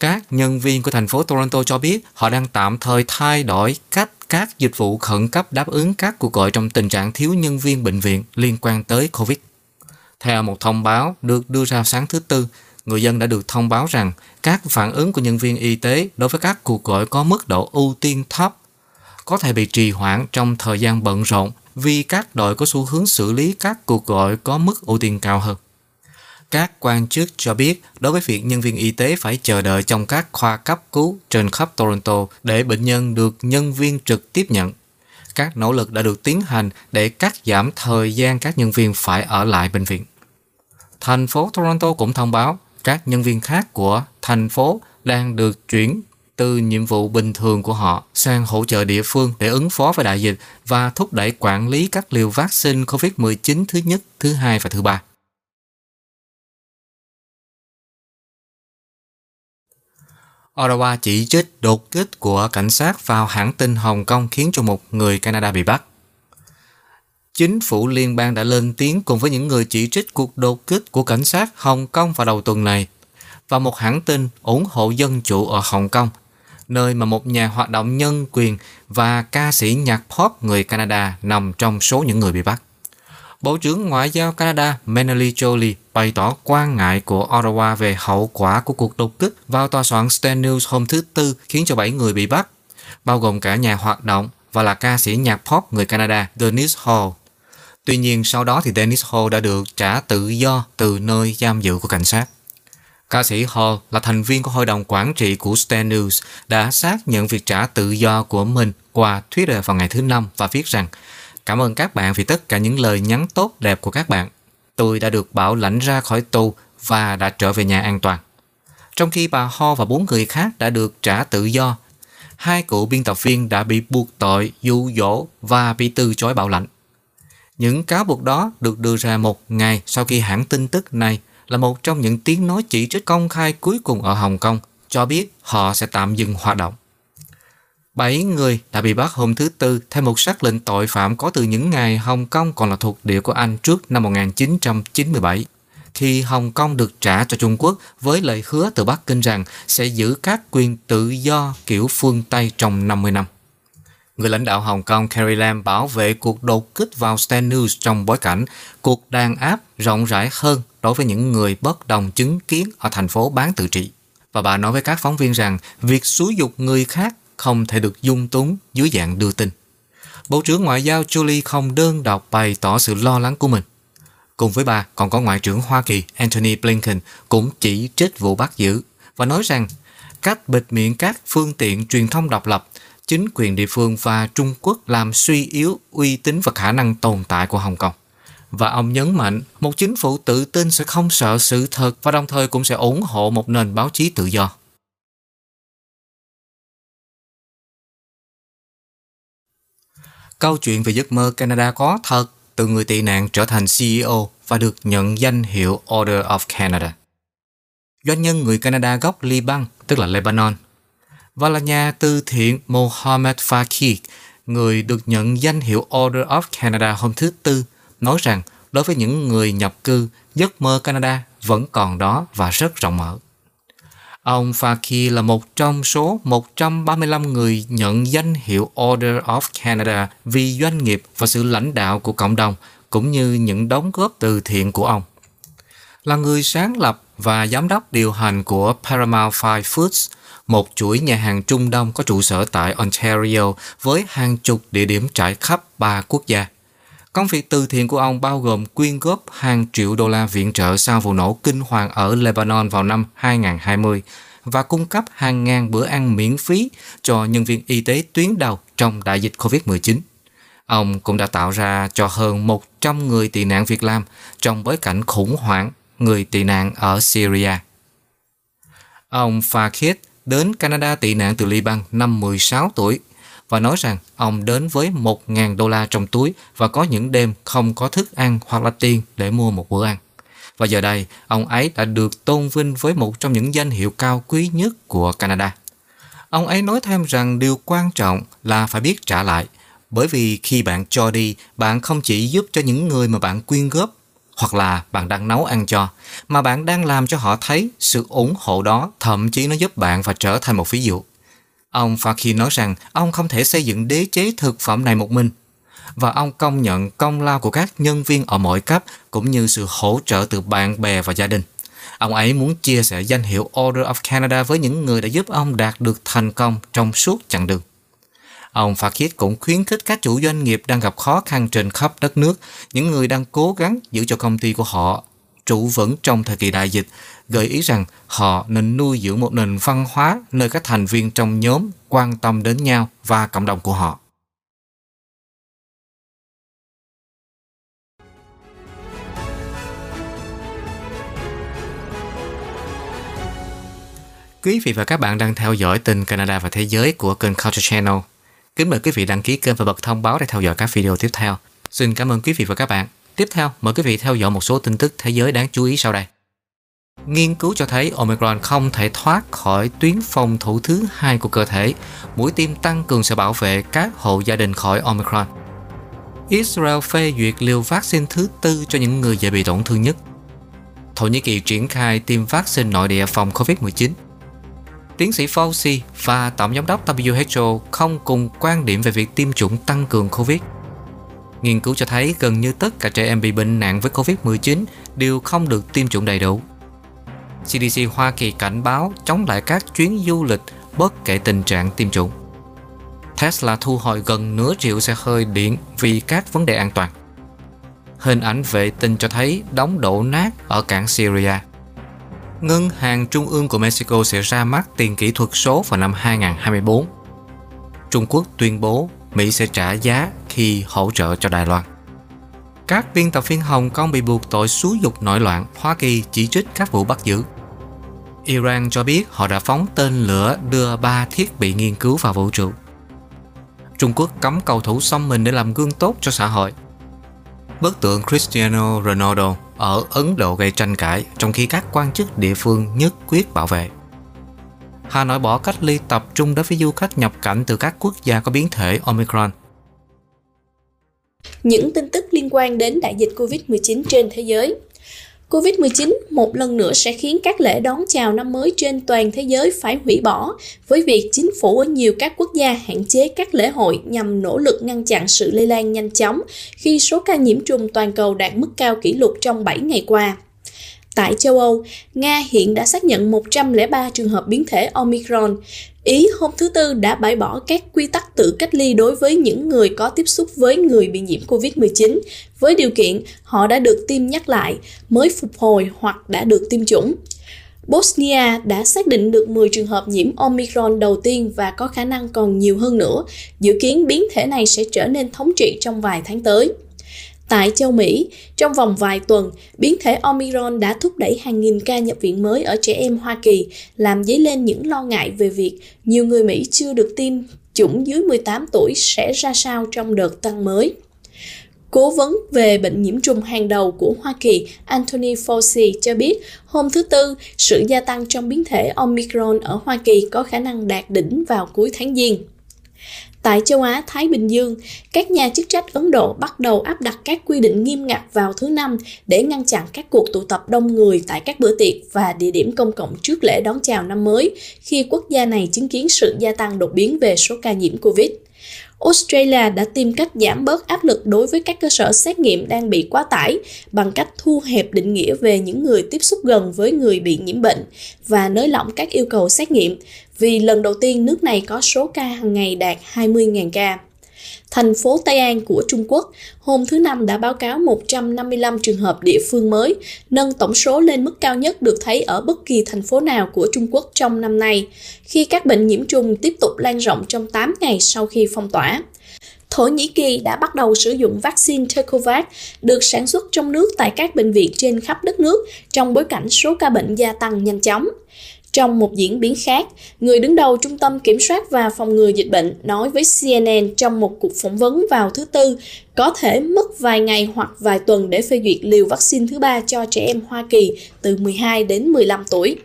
Các nhân viên của thành phố Toronto cho biết họ đang tạm thời thay đổi cách các dịch vụ khẩn cấp đáp ứng các cuộc gọi trong tình trạng thiếu nhân viên bệnh viện liên quan tới COVID. Theo một thông báo được đưa ra sáng thứ Tư, người dân đã được thông báo rằng các phản ứng của nhân viên y tế đối với các cuộc gọi có mức độ ưu tiên thấp có thể bị trì hoãn trong thời gian bận rộn vì các đội có xu hướng xử lý các cuộc gọi có mức ưu tiên cao hơn. Các quan chức cho biết đối với việc nhân viên y tế phải chờ đợi trong các khoa cấp cứu trên khắp Toronto để bệnh nhân được nhân viên trực tiếp nhận. Các nỗ lực đã được tiến hành để cắt giảm thời gian các nhân viên phải ở lại bệnh viện. Thành phố Toronto cũng thông báo các nhân viên khác của thành phố đang được chuyển từ nhiệm vụ bình thường của họ sang hỗ trợ địa phương để ứng phó với đại dịch và thúc đẩy quản lý các liều vaccine COVID-19 thứ nhất, thứ hai và thứ ba. Ottawa chỉ trích đột kích của cảnh sát vào hãng tin Hồng Kông khiến cho một người Canada bị bắt. Chính phủ liên bang đã lên tiếng cùng với những người chỉ trích cuộc đột kích của cảnh sát Hồng Kông vào đầu tuần này và một hãng tin ủng hộ dân chủ ở Hồng Kông, nơi mà một nhà hoạt động nhân quyền và ca sĩ nhạc pop người Canada nằm trong số những người bị bắt. Bộ trưởng Ngoại giao Canada Manali Jolie bày tỏ quan ngại của Ottawa về hậu quả của cuộc đột kích vào tòa soạn Stan News hôm thứ Tư khiến cho 7 người bị bắt, bao gồm cả nhà hoạt động và là ca sĩ nhạc pop người Canada Dennis Hall. Tuy nhiên sau đó thì Dennis Hall đã được trả tự do từ nơi giam giữ của cảnh sát. Ca sĩ Hall là thành viên của hội đồng quản trị của stan News đã xác nhận việc trả tự do của mình qua Twitter vào ngày thứ Năm và viết rằng Cảm ơn các bạn vì tất cả những lời nhắn tốt đẹp của các bạn. Tôi đã được bảo lãnh ra khỏi tù và đã trở về nhà an toàn. Trong khi bà Ho và bốn người khác đã được trả tự do, hai cựu biên tập viên đã bị buộc tội dụ dỗ và bị từ chối bảo lãnh. Những cáo buộc đó được đưa ra một ngày sau khi hãng tin tức này là một trong những tiếng nói chỉ trích công khai cuối cùng ở Hồng Kông, cho biết họ sẽ tạm dừng hoạt động. Bảy người đã bị bắt hôm thứ Tư theo một sắc lệnh tội phạm có từ những ngày Hồng Kông còn là thuộc địa của Anh trước năm 1997 khi Hồng Kông được trả cho Trung Quốc với lời hứa từ Bắc Kinh rằng sẽ giữ các quyền tự do kiểu phương Tây trong 50 năm. Người lãnh đạo Hồng Kông Carrie Lam bảo vệ cuộc đột kích vào Stand News trong bối cảnh cuộc đàn áp rộng rãi hơn đối với những người bất đồng chứng kiến ở thành phố bán tự trị. Và bà nói với các phóng viên rằng việc xúi dục người khác không thể được dung túng dưới dạng đưa tin. Bộ trưởng Ngoại giao Julie không đơn độc bày tỏ sự lo lắng của mình. Cùng với bà còn có Ngoại trưởng Hoa Kỳ Antony Blinken cũng chỉ trích vụ bắt giữ và nói rằng cách bịt miệng các phương tiện truyền thông độc lập, chính quyền địa phương và Trung Quốc làm suy yếu uy tín và khả năng tồn tại của Hồng Kông. Và ông nhấn mạnh một chính phủ tự tin sẽ không sợ sự thật và đồng thời cũng sẽ ủng hộ một nền báo chí tự do. Câu chuyện về giấc mơ Canada có thật từ người tị nạn trở thành CEO và được nhận danh hiệu Order of Canada. Doanh nhân người Canada gốc Liban, tức là Lebanon, và là nhà từ thiện Mohamed Fakir, người được nhận danh hiệu Order of Canada hôm thứ Tư, nói rằng đối với những người nhập cư, giấc mơ Canada vẫn còn đó và rất rộng mở. Ông Fakir là một trong số 135 người nhận danh hiệu Order of Canada vì doanh nghiệp và sự lãnh đạo của cộng đồng cũng như những đóng góp từ thiện của ông. Là người sáng lập và giám đốc điều hành của Paramount Five Foods, một chuỗi nhà hàng Trung Đông có trụ sở tại Ontario với hàng chục địa điểm trải khắp ba quốc gia. Công việc từ thiện của ông bao gồm quyên góp hàng triệu đô la viện trợ sau vụ nổ kinh hoàng ở Lebanon vào năm 2020 và cung cấp hàng ngàn bữa ăn miễn phí cho nhân viên y tế tuyến đầu trong đại dịch COVID-19. Ông cũng đã tạo ra cho hơn 100 người tị nạn việc làm trong bối cảnh khủng hoảng người tị nạn ở Syria. Ông Fakir đến Canada tị nạn từ Liban năm 16 tuổi và nói rằng ông đến với 1.000 đô la trong túi và có những đêm không có thức ăn hoặc là tiền để mua một bữa ăn. Và giờ đây, ông ấy đã được tôn vinh với một trong những danh hiệu cao quý nhất của Canada. Ông ấy nói thêm rằng điều quan trọng là phải biết trả lại, bởi vì khi bạn cho đi, bạn không chỉ giúp cho những người mà bạn quyên góp hoặc là bạn đang nấu ăn cho, mà bạn đang làm cho họ thấy sự ủng hộ đó, thậm chí nó giúp bạn và trở thành một ví dụ. Ông Fakhi nói rằng ông không thể xây dựng đế chế thực phẩm này một mình, và ông công nhận công lao của các nhân viên ở mọi cấp cũng như sự hỗ trợ từ bạn bè và gia đình. Ông ấy muốn chia sẻ danh hiệu Order of Canada với những người đã giúp ông đạt được thành công trong suốt chặng đường. Ông Fakir cũng khuyến khích các chủ doanh nghiệp đang gặp khó khăn trên khắp đất nước, những người đang cố gắng giữ cho công ty của họ trụ vững trong thời kỳ đại dịch, gợi ý rằng họ nên nuôi dưỡng một nền văn hóa nơi các thành viên trong nhóm quan tâm đến nhau và cộng đồng của họ. Quý vị và các bạn đang theo dõi tin Canada và Thế giới của kênh Culture Channel. Kính mời quý vị đăng ký kênh và bật thông báo để theo dõi các video tiếp theo. Xin cảm ơn quý vị và các bạn. Tiếp theo, mời quý vị theo dõi một số tin tức thế giới đáng chú ý sau đây. Nghiên cứu cho thấy Omicron không thể thoát khỏi tuyến phòng thủ thứ hai của cơ thể. Mũi tiêm tăng cường sẽ bảo vệ các hộ gia đình khỏi Omicron. Israel phê duyệt liều vaccine thứ tư cho những người dễ bị tổn thương nhất. Thổ Nhĩ Kỳ triển khai tiêm vaccine nội địa phòng COVID-19 tiến sĩ Fauci và tổng giám đốc WHO không cùng quan điểm về việc tiêm chủng tăng cường COVID. Nghiên cứu cho thấy gần như tất cả trẻ em bị bệnh nặng với COVID-19 đều không được tiêm chủng đầy đủ. CDC Hoa Kỳ cảnh báo chống lại các chuyến du lịch bất kể tình trạng tiêm chủng. Tesla thu hồi gần nửa triệu xe hơi điện vì các vấn đề an toàn. Hình ảnh vệ tinh cho thấy đóng đổ nát ở cảng Syria. Ngân hàng Trung ương của Mexico sẽ ra mắt tiền kỹ thuật số vào năm 2024. Trung Quốc tuyên bố Mỹ sẽ trả giá khi hỗ trợ cho Đài Loan. Các biên tập viên Hồng Kông bị buộc tội xúi dục nội loạn, Hoa Kỳ chỉ trích các vụ bắt giữ. Iran cho biết họ đã phóng tên lửa đưa ba thiết bị nghiên cứu vào vũ trụ. Trung Quốc cấm cầu thủ xông mình để làm gương tốt cho xã hội. Bức tượng Cristiano Ronaldo ở Ấn Độ gây tranh cãi trong khi các quan chức địa phương nhất quyết bảo vệ. Hà Nội bỏ cách ly tập trung đối với du khách nhập cảnh từ các quốc gia có biến thể Omicron. Những tin tức liên quan đến đại dịch COVID-19 trên thế giới Covid-19 một lần nữa sẽ khiến các lễ đón chào năm mới trên toàn thế giới phải hủy bỏ, với việc chính phủ ở nhiều các quốc gia hạn chế các lễ hội nhằm nỗ lực ngăn chặn sự lây lan nhanh chóng khi số ca nhiễm trùng toàn cầu đạt mức cao kỷ lục trong 7 ngày qua. Tại châu Âu, Nga hiện đã xác nhận 103 trường hợp biến thể Omicron. Ý hôm thứ Tư đã bãi bỏ các quy tắc tự cách ly đối với những người có tiếp xúc với người bị nhiễm COVID-19, với điều kiện họ đã được tiêm nhắc lại, mới phục hồi hoặc đã được tiêm chủng. Bosnia đã xác định được 10 trường hợp nhiễm Omicron đầu tiên và có khả năng còn nhiều hơn nữa. Dự kiến biến thể này sẽ trở nên thống trị trong vài tháng tới. Tại châu Mỹ, trong vòng vài tuần, biến thể Omicron đã thúc đẩy hàng nghìn ca nhập viện mới ở trẻ em Hoa Kỳ, làm dấy lên những lo ngại về việc nhiều người Mỹ chưa được tiêm chủng dưới 18 tuổi sẽ ra sao trong đợt tăng mới. Cố vấn về bệnh nhiễm trùng hàng đầu của Hoa Kỳ Anthony Fauci cho biết hôm thứ Tư, sự gia tăng trong biến thể Omicron ở Hoa Kỳ có khả năng đạt đỉnh vào cuối tháng Giêng. Tại châu Á, Thái Bình Dương, các nhà chức trách Ấn Độ bắt đầu áp đặt các quy định nghiêm ngặt vào thứ Năm để ngăn chặn các cuộc tụ tập đông người tại các bữa tiệc và địa điểm công cộng trước lễ đón chào năm mới khi quốc gia này chứng kiến sự gia tăng đột biến về số ca nhiễm COVID. Australia đã tìm cách giảm bớt áp lực đối với các cơ sở xét nghiệm đang bị quá tải bằng cách thu hẹp định nghĩa về những người tiếp xúc gần với người bị nhiễm bệnh và nới lỏng các yêu cầu xét nghiệm, vì lần đầu tiên nước này có số ca hàng ngày đạt 20.000 ca. Thành phố Tây An của Trung Quốc hôm thứ Năm đã báo cáo 155 trường hợp địa phương mới, nâng tổng số lên mức cao nhất được thấy ở bất kỳ thành phố nào của Trung Quốc trong năm nay, khi các bệnh nhiễm trùng tiếp tục lan rộng trong 8 ngày sau khi phong tỏa. Thổ Nhĩ Kỳ đã bắt đầu sử dụng vaccine Tecovac được sản xuất trong nước tại các bệnh viện trên khắp đất nước trong bối cảnh số ca bệnh gia tăng nhanh chóng. Trong một diễn biến khác, người đứng đầu Trung tâm Kiểm soát và Phòng ngừa Dịch bệnh nói với CNN trong một cuộc phỏng vấn vào thứ Tư có thể mất vài ngày hoặc vài tuần để phê duyệt liều vaccine thứ ba cho trẻ em Hoa Kỳ từ 12 đến 15 tuổi.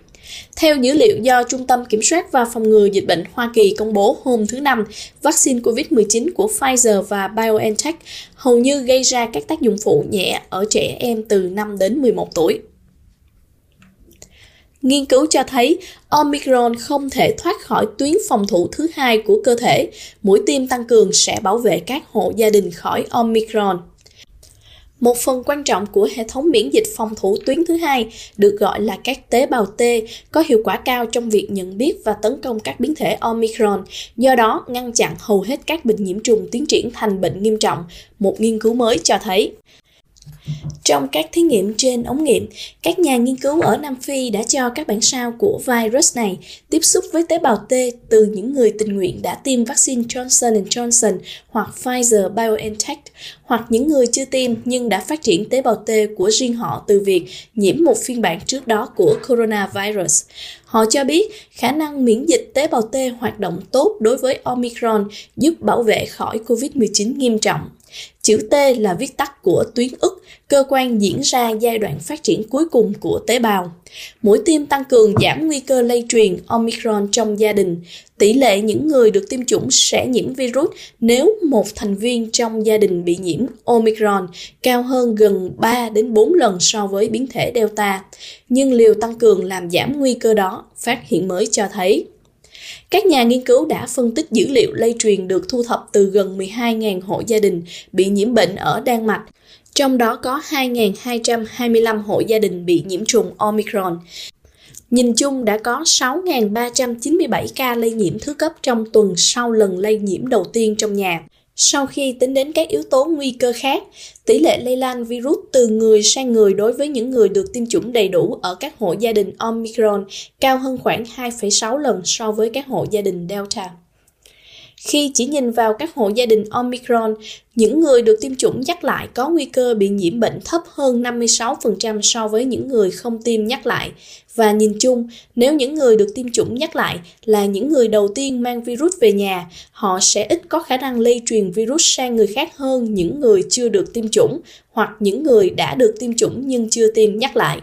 Theo dữ liệu do Trung tâm Kiểm soát và Phòng ngừa Dịch bệnh Hoa Kỳ công bố hôm thứ Năm, vaccine COVID-19 của Pfizer và BioNTech hầu như gây ra các tác dụng phụ nhẹ ở trẻ em từ 5 đến 11 tuổi. Nghiên cứu cho thấy Omicron không thể thoát khỏi tuyến phòng thủ thứ hai của cơ thể. Mũi tiêm tăng cường sẽ bảo vệ các hộ gia đình khỏi Omicron. Một phần quan trọng của hệ thống miễn dịch phòng thủ tuyến thứ hai được gọi là các tế bào T có hiệu quả cao trong việc nhận biết và tấn công các biến thể Omicron, do đó ngăn chặn hầu hết các bệnh nhiễm trùng tiến triển thành bệnh nghiêm trọng, một nghiên cứu mới cho thấy. Trong các thí nghiệm trên ống nghiệm, các nhà nghiên cứu ở Nam Phi đã cho các bản sao của virus này tiếp xúc với tế bào T từ những người tình nguyện đã tiêm vaccine Johnson Johnson hoặc Pfizer BioNTech hoặc những người chưa tiêm nhưng đã phát triển tế bào T của riêng họ từ việc nhiễm một phiên bản trước đó của coronavirus. Họ cho biết khả năng miễn dịch tế bào T hoạt động tốt đối với Omicron giúp bảo vệ khỏi COVID-19 nghiêm trọng. Chữ T là viết tắt của tuyến ức, cơ quan diễn ra giai đoạn phát triển cuối cùng của tế bào. Mũi tiêm tăng cường giảm nguy cơ lây truyền Omicron trong gia đình. Tỷ lệ những người được tiêm chủng sẽ nhiễm virus nếu một thành viên trong gia đình bị nhiễm Omicron cao hơn gần 3 đến 4 lần so với biến thể Delta. Nhưng liều tăng cường làm giảm nguy cơ đó, phát hiện mới cho thấy. Các nhà nghiên cứu đã phân tích dữ liệu lây truyền được thu thập từ gần 12.000 hộ gia đình bị nhiễm bệnh ở Đan Mạch, trong đó có 2.225 hộ gia đình bị nhiễm trùng Omicron. Nhìn chung đã có 6.397 ca lây nhiễm thứ cấp trong tuần sau lần lây nhiễm đầu tiên trong nhà. Sau khi tính đến các yếu tố nguy cơ khác, tỷ lệ lây lan virus từ người sang người đối với những người được tiêm chủng đầy đủ ở các hộ gia đình Omicron cao hơn khoảng 2,6 lần so với các hộ gia đình Delta. Khi chỉ nhìn vào các hộ gia đình Omicron, những người được tiêm chủng nhắc lại có nguy cơ bị nhiễm bệnh thấp hơn 56% so với những người không tiêm nhắc lại. Và nhìn chung, nếu những người được tiêm chủng nhắc lại là những người đầu tiên mang virus về nhà, họ sẽ ít có khả năng lây truyền virus sang người khác hơn những người chưa được tiêm chủng hoặc những người đã được tiêm chủng nhưng chưa tiêm nhắc lại.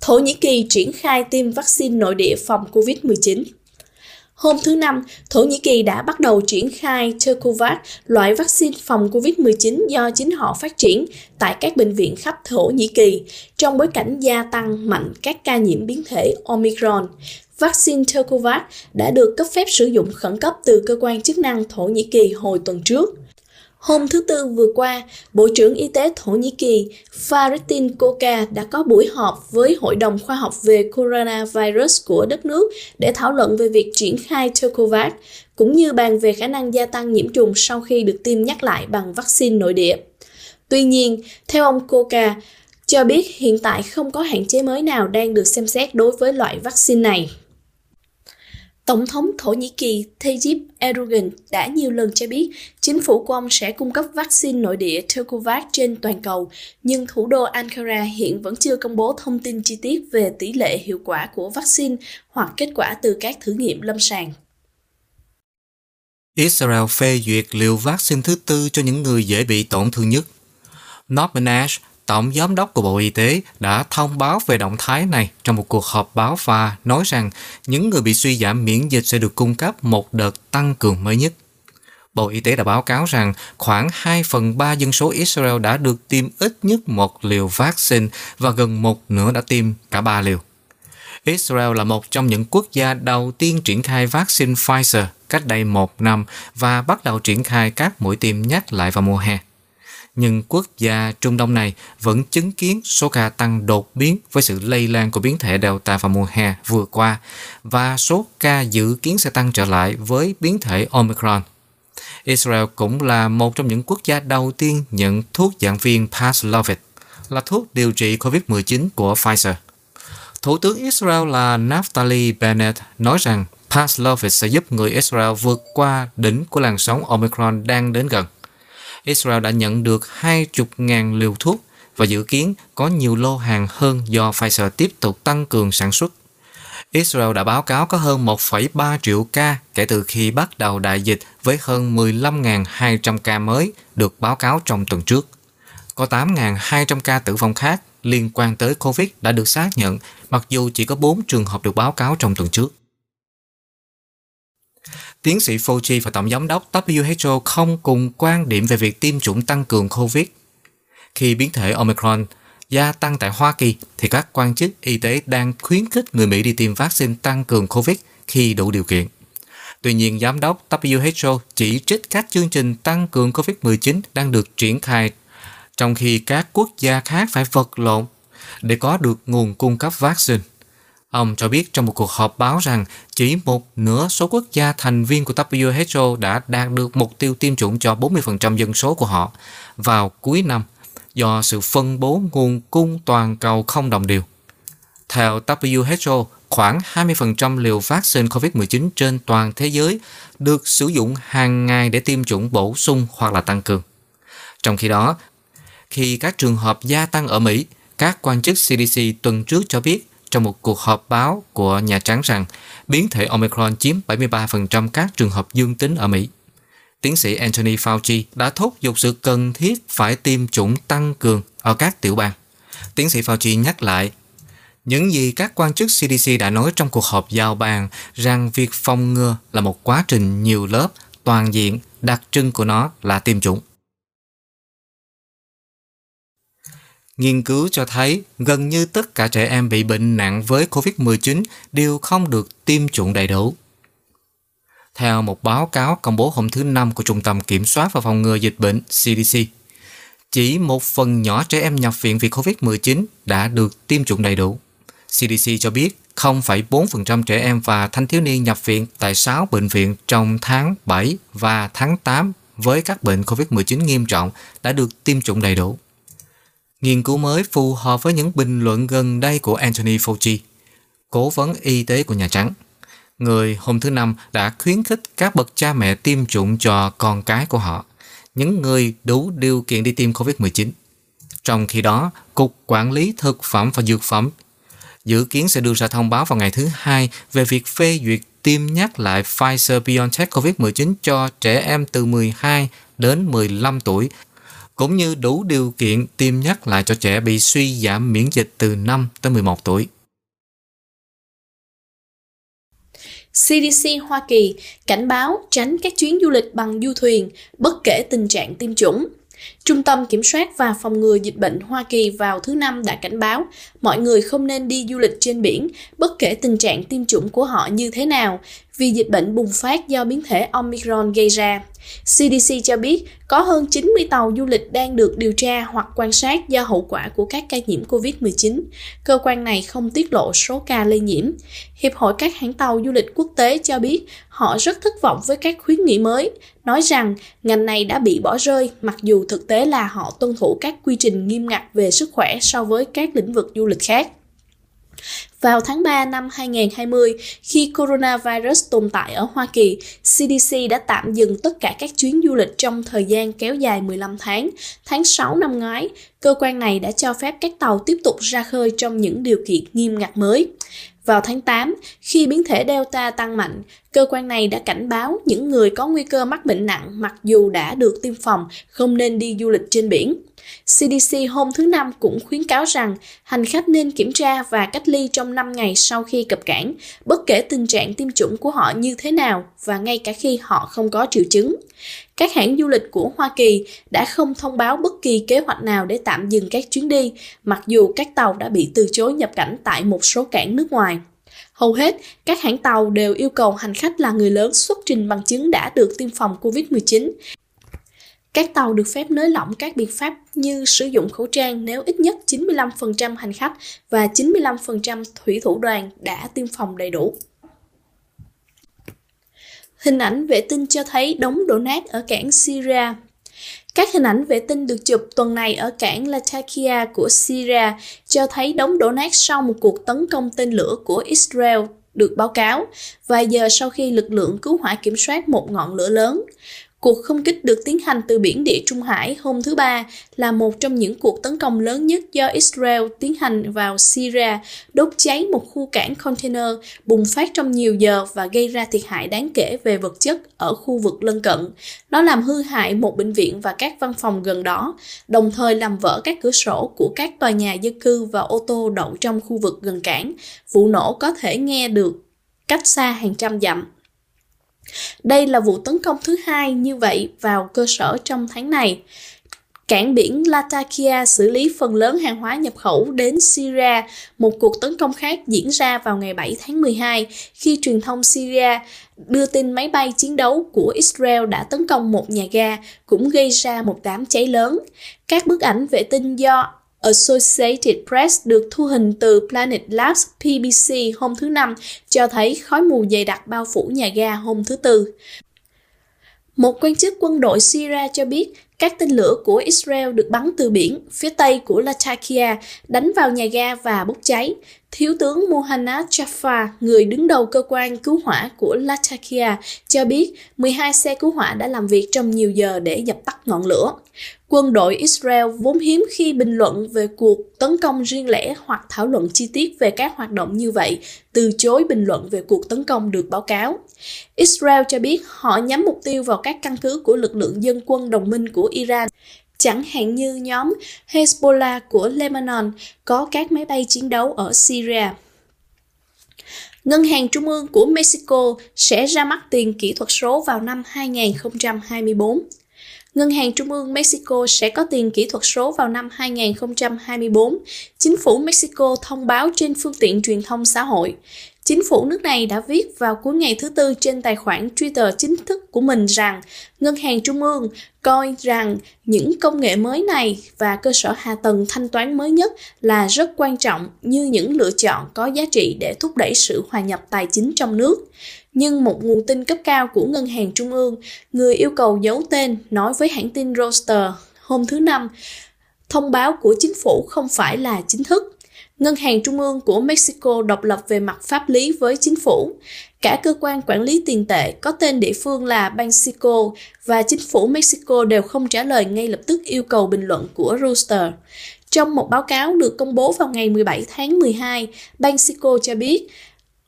Thổ Nhĩ Kỳ triển khai tiêm vaccine nội địa phòng COVID-19 Hôm thứ Năm, Thổ Nhĩ Kỳ đã bắt đầu triển khai Tercovax, loại vaccine phòng COVID-19 do chính họ phát triển tại các bệnh viện khắp Thổ Nhĩ Kỳ, trong bối cảnh gia tăng mạnh các ca nhiễm biến thể Omicron. Vaccine Tercovax đã được cấp phép sử dụng khẩn cấp từ cơ quan chức năng Thổ Nhĩ Kỳ hồi tuần trước. Hôm thứ Tư vừa qua, Bộ trưởng Y tế Thổ Nhĩ Kỳ Fahrettin Koca đã có buổi họp với Hội đồng Khoa học về Coronavirus của đất nước để thảo luận về việc triển khai Tercovax, cũng như bàn về khả năng gia tăng nhiễm trùng sau khi được tiêm nhắc lại bằng vaccine nội địa. Tuy nhiên, theo ông Koca, cho biết hiện tại không có hạn chế mới nào đang được xem xét đối với loại vaccine này. Tổng thống Thổ Nhĩ Kỳ Tayyip Erdogan đã nhiều lần cho biết chính phủ của ông sẽ cung cấp vaccine nội địa Tercovax trên toàn cầu, nhưng thủ đô Ankara hiện vẫn chưa công bố thông tin chi tiết về tỷ lệ hiệu quả của vaccine hoặc kết quả từ các thử nghiệm lâm sàng. Israel phê duyệt liều vaccine thứ tư cho những người dễ bị tổn thương nhất. Norman Ash, Tổng Giám đốc của Bộ Y tế, đã thông báo về động thái này trong một cuộc họp báo và nói rằng những người bị suy giảm miễn dịch sẽ được cung cấp một đợt tăng cường mới nhất. Bộ Y tế đã báo cáo rằng khoảng 2 phần 3 dân số Israel đã được tiêm ít nhất một liều vaccine và gần một nửa đã tiêm cả ba liều. Israel là một trong những quốc gia đầu tiên triển khai vaccine Pfizer cách đây một năm và bắt đầu triển khai các mũi tiêm nhắc lại vào mùa hè. Nhưng quốc gia Trung Đông này vẫn chứng kiến số ca tăng đột biến với sự lây lan của biến thể Delta vào mùa hè vừa qua và số ca dự kiến sẽ tăng trở lại với biến thể Omicron. Israel cũng là một trong những quốc gia đầu tiên nhận thuốc dạng viên Paxlovid, là thuốc điều trị COVID-19 của Pfizer. Thủ tướng Israel là Naftali Bennett nói rằng Paxlovid sẽ giúp người Israel vượt qua đỉnh của làn sóng Omicron đang đến gần. Israel đã nhận được 20.000 liều thuốc và dự kiến có nhiều lô hàng hơn do Pfizer tiếp tục tăng cường sản xuất. Israel đã báo cáo có hơn 1,3 triệu ca kể từ khi bắt đầu đại dịch với hơn 15.200 ca mới được báo cáo trong tuần trước. Có 8.200 ca tử vong khác liên quan tới COVID đã được xác nhận, mặc dù chỉ có 4 trường hợp được báo cáo trong tuần trước. Tiến sĩ Fauci và Tổng giám đốc WHO không cùng quan điểm về việc tiêm chủng tăng cường COVID. Khi biến thể Omicron gia tăng tại Hoa Kỳ thì các quan chức y tế đang khuyến khích người Mỹ đi tiêm vaccine tăng cường COVID khi đủ điều kiện. Tuy nhiên, giám đốc WHO chỉ trích các chương trình tăng cường COVID-19 đang được triển khai trong khi các quốc gia khác phải vật lộn để có được nguồn cung cấp vaccine. Ông cho biết trong một cuộc họp báo rằng chỉ một nửa số quốc gia thành viên của WHO đã đạt được mục tiêu tiêm chủng cho 40% dân số của họ vào cuối năm do sự phân bố nguồn cung toàn cầu không đồng đều. Theo WHO, khoảng 20% liều vaccine COVID-19 trên toàn thế giới được sử dụng hàng ngày để tiêm chủng bổ sung hoặc là tăng cường. Trong khi đó, khi các trường hợp gia tăng ở Mỹ, các quan chức CDC tuần trước cho biết trong một cuộc họp báo của Nhà Trắng rằng biến thể Omicron chiếm 73% các trường hợp dương tính ở Mỹ. Tiến sĩ Anthony Fauci đã thúc giục sự cần thiết phải tiêm chủng tăng cường ở các tiểu bang. Tiến sĩ Fauci nhắc lại những gì các quan chức CDC đã nói trong cuộc họp giao bàn rằng việc phòng ngừa là một quá trình nhiều lớp, toàn diện, đặc trưng của nó là tiêm chủng. Nghiên cứu cho thấy gần như tất cả trẻ em bị bệnh nặng với COVID-19 đều không được tiêm chủng đầy đủ. Theo một báo cáo công bố hôm thứ Năm của Trung tâm Kiểm soát và Phòng ngừa Dịch bệnh CDC, chỉ một phần nhỏ trẻ em nhập viện vì COVID-19 đã được tiêm chủng đầy đủ. CDC cho biết 0,4% trẻ em và thanh thiếu niên nhập viện tại 6 bệnh viện trong tháng 7 và tháng 8 với các bệnh COVID-19 nghiêm trọng đã được tiêm chủng đầy đủ. Nghiên cứu mới phù hợp với những bình luận gần đây của Anthony Fauci, cố vấn y tế của Nhà Trắng. Người hôm thứ Năm đã khuyến khích các bậc cha mẹ tiêm chủng cho con cái của họ, những người đủ điều kiện đi tiêm COVID-19. Trong khi đó, Cục Quản lý Thực phẩm và Dược phẩm dự kiến sẽ đưa ra thông báo vào ngày thứ Hai về việc phê duyệt tiêm nhắc lại Pfizer-BioNTech COVID-19 cho trẻ em từ 12 đến 15 tuổi cũng như đủ điều kiện tiêm nhắc lại cho trẻ bị suy giảm miễn dịch từ 5 tới 11 tuổi. CDC Hoa Kỳ cảnh báo tránh các chuyến du lịch bằng du thuyền, bất kể tình trạng tiêm chủng. Trung tâm Kiểm soát và Phòng ngừa Dịch bệnh Hoa Kỳ vào thứ Năm đã cảnh báo mọi người không nên đi du lịch trên biển, bất kể tình trạng tiêm chủng của họ như thế nào, vì dịch bệnh bùng phát do biến thể Omicron gây ra. CDC cho biết có hơn 90 tàu du lịch đang được điều tra hoặc quan sát do hậu quả của các ca nhiễm COVID-19. Cơ quan này không tiết lộ số ca lây nhiễm. Hiệp hội các hãng tàu du lịch quốc tế cho biết họ rất thất vọng với các khuyến nghị mới, nói rằng ngành này đã bị bỏ rơi mặc dù thực tế là họ tuân thủ các quy trình nghiêm ngặt về sức khỏe so với các lĩnh vực du lịch khác. Vào tháng 3 năm 2020, khi coronavirus tồn tại ở Hoa Kỳ, CDC đã tạm dừng tất cả các chuyến du lịch trong thời gian kéo dài 15 tháng. Tháng 6 năm ngoái, cơ quan này đã cho phép các tàu tiếp tục ra khơi trong những điều kiện nghiêm ngặt mới. Vào tháng 8, khi biến thể Delta tăng mạnh, Cơ quan này đã cảnh báo những người có nguy cơ mắc bệnh nặng mặc dù đã được tiêm phòng không nên đi du lịch trên biển. CDC hôm thứ Năm cũng khuyến cáo rằng hành khách nên kiểm tra và cách ly trong 5 ngày sau khi cập cảng, bất kể tình trạng tiêm chủng của họ như thế nào và ngay cả khi họ không có triệu chứng. Các hãng du lịch của Hoa Kỳ đã không thông báo bất kỳ kế hoạch nào để tạm dừng các chuyến đi, mặc dù các tàu đã bị từ chối nhập cảnh tại một số cảng nước ngoài. Hầu hết, các hãng tàu đều yêu cầu hành khách là người lớn xuất trình bằng chứng đã được tiêm phòng COVID-19. Các tàu được phép nới lỏng các biện pháp như sử dụng khẩu trang nếu ít nhất 95% hành khách và 95% thủy thủ đoàn đã tiêm phòng đầy đủ. Hình ảnh vệ tinh cho thấy đống đổ nát ở cảng Syria. Các hình ảnh vệ tinh được chụp tuần này ở cảng Latakia của Syria cho thấy đống đổ nát sau một cuộc tấn công tên lửa của Israel được báo cáo, vài giờ sau khi lực lượng cứu hỏa kiểm soát một ngọn lửa lớn. Cuộc không kích được tiến hành từ biển địa Trung Hải hôm thứ Ba là một trong những cuộc tấn công lớn nhất do Israel tiến hành vào Syria, đốt cháy một khu cảng container, bùng phát trong nhiều giờ và gây ra thiệt hại đáng kể về vật chất ở khu vực lân cận. Nó làm hư hại một bệnh viện và các văn phòng gần đó, đồng thời làm vỡ các cửa sổ của các tòa nhà dân cư và ô tô đậu trong khu vực gần cảng. Vụ nổ có thể nghe được cách xa hàng trăm dặm. Đây là vụ tấn công thứ hai như vậy vào cơ sở trong tháng này. Cảng biển Latakia xử lý phần lớn hàng hóa nhập khẩu đến Syria. Một cuộc tấn công khác diễn ra vào ngày 7 tháng 12 khi truyền thông Syria đưa tin máy bay chiến đấu của Israel đã tấn công một nhà ga, cũng gây ra một đám cháy lớn. Các bức ảnh vệ tinh do Associated Press được thu hình từ Planet Labs PBC hôm thứ Năm, cho thấy khói mù dày đặc bao phủ nhà ga hôm thứ Tư. Một quan chức quân đội Syria cho biết các tên lửa của Israel được bắn từ biển phía tây của Latakia, đánh vào nhà ga và bốc cháy. Thiếu tướng Mohanad Jaffa, người đứng đầu cơ quan cứu hỏa của Latakia, cho biết 12 xe cứu hỏa đã làm việc trong nhiều giờ để dập tắt ngọn lửa. Quân đội Israel vốn hiếm khi bình luận về cuộc tấn công riêng lẻ hoặc thảo luận chi tiết về các hoạt động như vậy, từ chối bình luận về cuộc tấn công được báo cáo. Israel cho biết họ nhắm mục tiêu vào các căn cứ của lực lượng dân quân đồng minh của Iran, chẳng hạn như nhóm Hezbollah của Lebanon có các máy bay chiến đấu ở Syria. Ngân hàng Trung ương của Mexico sẽ ra mắt tiền kỹ thuật số vào năm 2024. Ngân hàng Trung ương Mexico sẽ có tiền kỹ thuật số vào năm 2024. Chính phủ Mexico thông báo trên phương tiện truyền thông xã hội. Chính phủ nước này đã viết vào cuối ngày thứ Tư trên tài khoản Twitter chính thức của mình rằng Ngân hàng Trung ương coi rằng những công nghệ mới này và cơ sở hạ tầng thanh toán mới nhất là rất quan trọng như những lựa chọn có giá trị để thúc đẩy sự hòa nhập tài chính trong nước. Nhưng một nguồn tin cấp cao của Ngân hàng Trung ương, người yêu cầu giấu tên, nói với hãng tin Reuters hôm thứ Năm, thông báo của chính phủ không phải là chính thức Ngân hàng Trung ương của Mexico độc lập về mặt pháp lý với chính phủ. Cả cơ quan quản lý tiền tệ có tên địa phương là Banxico và chính phủ Mexico đều không trả lời ngay lập tức yêu cầu bình luận của Rooster. Trong một báo cáo được công bố vào ngày 17 tháng 12, Banxico cho biết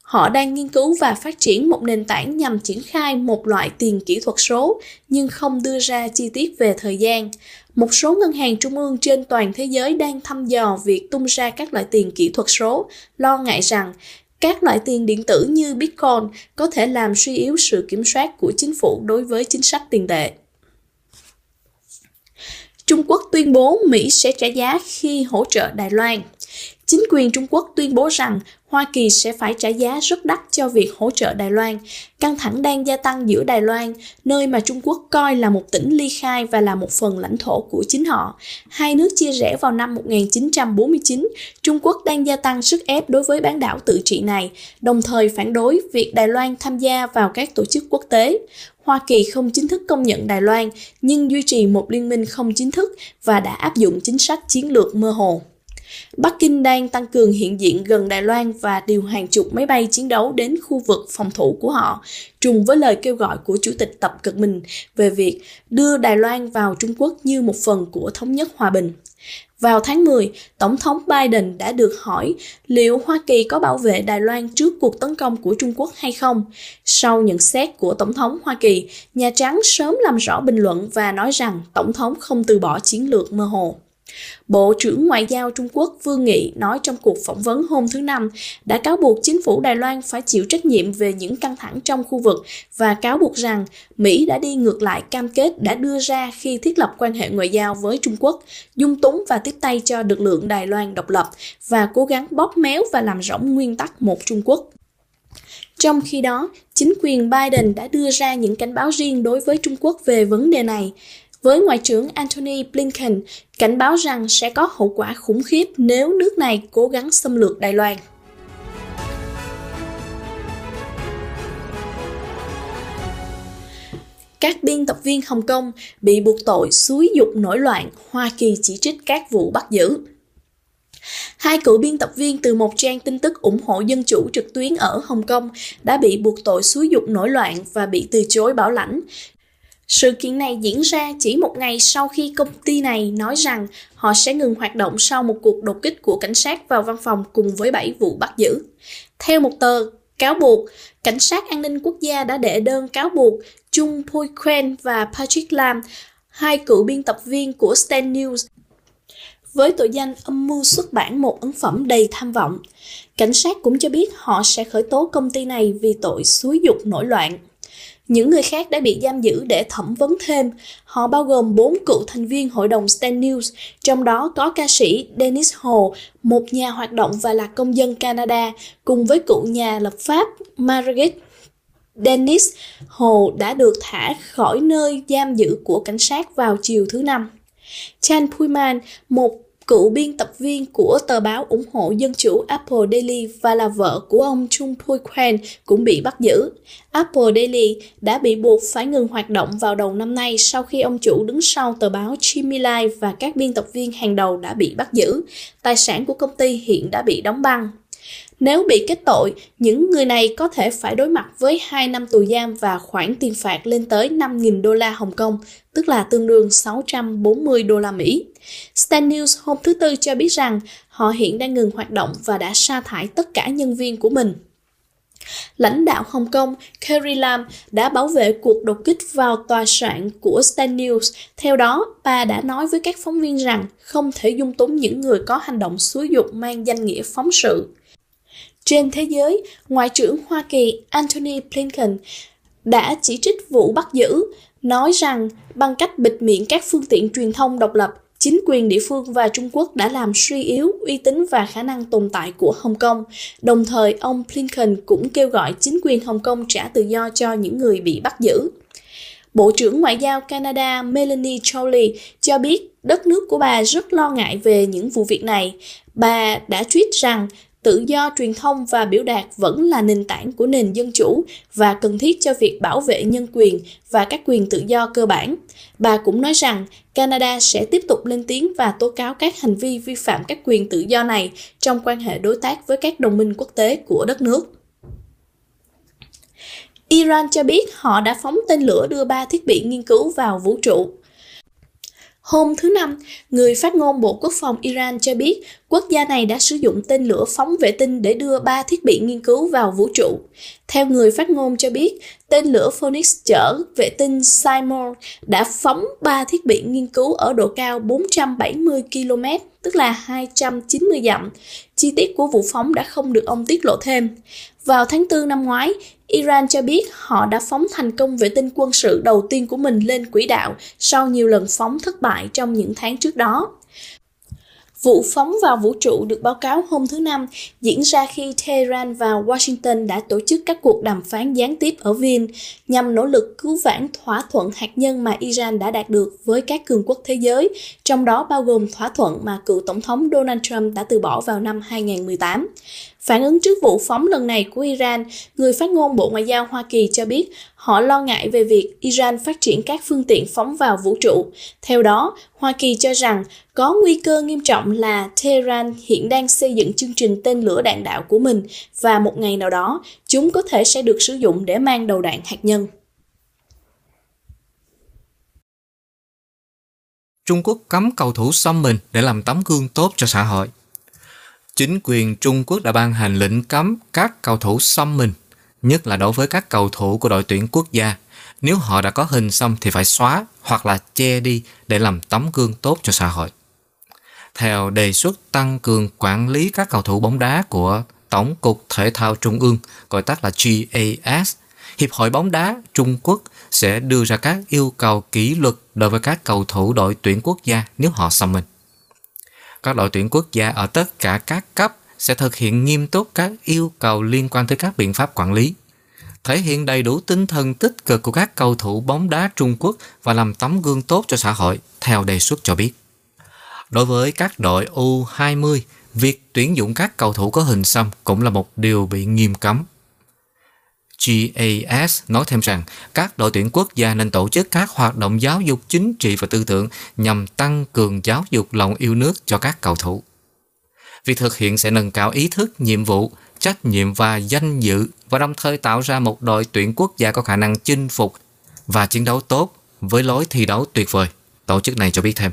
Họ đang nghiên cứu và phát triển một nền tảng nhằm triển khai một loại tiền kỹ thuật số, nhưng không đưa ra chi tiết về thời gian. Một số ngân hàng trung ương trên toàn thế giới đang thăm dò việc tung ra các loại tiền kỹ thuật số, lo ngại rằng các loại tiền điện tử như Bitcoin có thể làm suy yếu sự kiểm soát của chính phủ đối với chính sách tiền tệ. Trung Quốc tuyên bố Mỹ sẽ trả giá khi hỗ trợ Đài Loan. Chính quyền Trung Quốc tuyên bố rằng Hoa Kỳ sẽ phải trả giá rất đắt cho việc hỗ trợ Đài Loan. Căng thẳng đang gia tăng giữa Đài Loan, nơi mà Trung Quốc coi là một tỉnh ly khai và là một phần lãnh thổ của chính họ. Hai nước chia rẽ vào năm 1949, Trung Quốc đang gia tăng sức ép đối với bán đảo tự trị này, đồng thời phản đối việc Đài Loan tham gia vào các tổ chức quốc tế. Hoa Kỳ không chính thức công nhận Đài Loan, nhưng duy trì một liên minh không chính thức và đã áp dụng chính sách chiến lược mơ hồ. Bắc Kinh đang tăng cường hiện diện gần Đài Loan và điều hàng chục máy bay chiến đấu đến khu vực phòng thủ của họ, trùng với lời kêu gọi của Chủ tịch Tập Cận Bình về việc đưa Đài Loan vào Trung Quốc như một phần của thống nhất hòa bình. Vào tháng 10, Tổng thống Biden đã được hỏi liệu Hoa Kỳ có bảo vệ Đài Loan trước cuộc tấn công của Trung Quốc hay không. Sau nhận xét của Tổng thống Hoa Kỳ, Nhà Trắng sớm làm rõ bình luận và nói rằng Tổng thống không từ bỏ chiến lược mơ hồ. Bộ trưởng Ngoại giao Trung Quốc Vương Nghị nói trong cuộc phỏng vấn hôm thứ Năm đã cáo buộc chính phủ Đài Loan phải chịu trách nhiệm về những căng thẳng trong khu vực và cáo buộc rằng Mỹ đã đi ngược lại cam kết đã đưa ra khi thiết lập quan hệ ngoại giao với Trung Quốc, dung túng và tiếp tay cho lực lượng Đài Loan độc lập và cố gắng bóp méo và làm rỗng nguyên tắc một Trung Quốc. Trong khi đó, chính quyền Biden đã đưa ra những cảnh báo riêng đối với Trung Quốc về vấn đề này với Ngoại trưởng Antony Blinken cảnh báo rằng sẽ có hậu quả khủng khiếp nếu nước này cố gắng xâm lược Đài Loan. Các biên tập viên Hồng Kông bị buộc tội xúi dục nổi loạn, Hoa Kỳ chỉ trích các vụ bắt giữ. Hai cựu biên tập viên từ một trang tin tức ủng hộ dân chủ trực tuyến ở Hồng Kông đã bị buộc tội xúi dục nổi loạn và bị từ chối bảo lãnh sự kiện này diễn ra chỉ một ngày sau khi công ty này nói rằng họ sẽ ngừng hoạt động sau một cuộc đột kích của cảnh sát vào văn phòng cùng với 7 vụ bắt giữ. Theo một tờ cáo buộc, cảnh sát an ninh quốc gia đã đệ đơn cáo buộc Chung Pui Quen và Patrick Lam, hai cựu biên tập viên của Stand News, với tội danh âm mưu xuất bản một ấn phẩm đầy tham vọng. Cảnh sát cũng cho biết họ sẽ khởi tố công ty này vì tội xúi dục nổi loạn. Những người khác đã bị giam giữ để thẩm vấn thêm. Họ bao gồm bốn cựu thành viên hội đồng Stan News, trong đó có ca sĩ Dennis Hồ, một nhà hoạt động và là công dân Canada, cùng với cựu nhà lập pháp Margaret Dennis Hồ đã được thả khỏi nơi giam giữ của cảnh sát vào chiều thứ Năm. Chan Puiman, một cựu biên tập viên của tờ báo ủng hộ dân chủ Apple Daily và là vợ của ông Chung Pui Quen cũng bị bắt giữ. Apple Daily đã bị buộc phải ngừng hoạt động vào đầu năm nay sau khi ông chủ đứng sau tờ báo Jimmy Lai và các biên tập viên hàng đầu đã bị bắt giữ. Tài sản của công ty hiện đã bị đóng băng. Nếu bị kết tội, những người này có thể phải đối mặt với 2 năm tù giam và khoản tiền phạt lên tới 5.000 đô la Hồng Kông, tức là tương đương 640 đô la Mỹ. Stan News hôm thứ Tư cho biết rằng họ hiện đang ngừng hoạt động và đã sa thải tất cả nhân viên của mình. Lãnh đạo Hồng Kông Carrie Lam đã bảo vệ cuộc đột kích vào tòa soạn của Stan News. Theo đó, bà đã nói với các phóng viên rằng không thể dung túng những người có hành động xúi dục mang danh nghĩa phóng sự. Trên thế giới, Ngoại trưởng Hoa Kỳ Antony Blinken đã chỉ trích vụ bắt giữ, nói rằng bằng cách bịt miệng các phương tiện truyền thông độc lập, chính quyền địa phương và Trung Quốc đã làm suy yếu uy tín và khả năng tồn tại của Hồng Kông. Đồng thời, ông Blinken cũng kêu gọi chính quyền Hồng Kông trả tự do cho những người bị bắt giữ. Bộ trưởng Ngoại giao Canada Melanie Jolie cho biết đất nước của bà rất lo ngại về những vụ việc này. Bà đã tweet rằng tự do truyền thông và biểu đạt vẫn là nền tảng của nền dân chủ và cần thiết cho việc bảo vệ nhân quyền và các quyền tự do cơ bản. Bà cũng nói rằng Canada sẽ tiếp tục lên tiếng và tố cáo các hành vi vi phạm các quyền tự do này trong quan hệ đối tác với các đồng minh quốc tế của đất nước. Iran cho biết họ đã phóng tên lửa đưa ba thiết bị nghiên cứu vào vũ trụ. Hôm thứ Năm, người phát ngôn Bộ Quốc phòng Iran cho biết quốc gia này đã sử dụng tên lửa phóng vệ tinh để đưa ba thiết bị nghiên cứu vào vũ trụ. Theo người phát ngôn cho biết, tên lửa Phoenix chở vệ tinh Simon đã phóng ba thiết bị nghiên cứu ở độ cao 470 km, tức là 290 dặm. Chi tiết của vụ phóng đã không được ông tiết lộ thêm. Vào tháng 4 năm ngoái, Iran cho biết họ đã phóng thành công vệ tinh quân sự đầu tiên của mình lên quỹ đạo sau nhiều lần phóng thất bại trong những tháng trước đó. Vụ phóng vào vũ trụ được báo cáo hôm thứ Năm diễn ra khi Tehran và Washington đã tổ chức các cuộc đàm phán gián tiếp ở Viên nhằm nỗ lực cứu vãn thỏa thuận hạt nhân mà Iran đã đạt được với các cường quốc thế giới, trong đó bao gồm thỏa thuận mà cựu Tổng thống Donald Trump đã từ bỏ vào năm 2018. Phản ứng trước vụ phóng lần này của Iran, người phát ngôn Bộ Ngoại giao Hoa Kỳ cho biết họ lo ngại về việc Iran phát triển các phương tiện phóng vào vũ trụ. Theo đó, Hoa Kỳ cho rằng có nguy cơ nghiêm trọng là Tehran hiện đang xây dựng chương trình tên lửa đạn đạo của mình và một ngày nào đó chúng có thể sẽ được sử dụng để mang đầu đạn hạt nhân. Trung Quốc cấm cầu thủ xăm mình để làm tấm gương tốt cho xã hội. Chính quyền Trung Quốc đã ban hành lệnh cấm các cầu thủ xăm mình, nhất là đối với các cầu thủ của đội tuyển quốc gia. Nếu họ đã có hình xăm thì phải xóa hoặc là che đi để làm tấm gương tốt cho xã hội. Theo đề xuất tăng cường quản lý các cầu thủ bóng đá của Tổng cục Thể thao Trung ương, gọi tắt là GAS, Hiệp hội bóng đá Trung Quốc sẽ đưa ra các yêu cầu kỷ luật đối với các cầu thủ đội tuyển quốc gia nếu họ xăm mình. Các đội tuyển quốc gia ở tất cả các cấp sẽ thực hiện nghiêm túc các yêu cầu liên quan tới các biện pháp quản lý, thể hiện đầy đủ tinh thần tích cực của các cầu thủ bóng đá Trung Quốc và làm tấm gương tốt cho xã hội, theo đề xuất cho biết. Đối với các đội U20, việc tuyển dụng các cầu thủ có hình xăm cũng là một điều bị nghiêm cấm. GAS nói thêm rằng các đội tuyển quốc gia nên tổ chức các hoạt động giáo dục chính trị và tư tưởng nhằm tăng cường giáo dục lòng yêu nước cho các cầu thủ. Việc thực hiện sẽ nâng cao ý thức, nhiệm vụ, trách nhiệm và danh dự và đồng thời tạo ra một đội tuyển quốc gia có khả năng chinh phục và chiến đấu tốt với lối thi đấu tuyệt vời. Tổ chức này cho biết thêm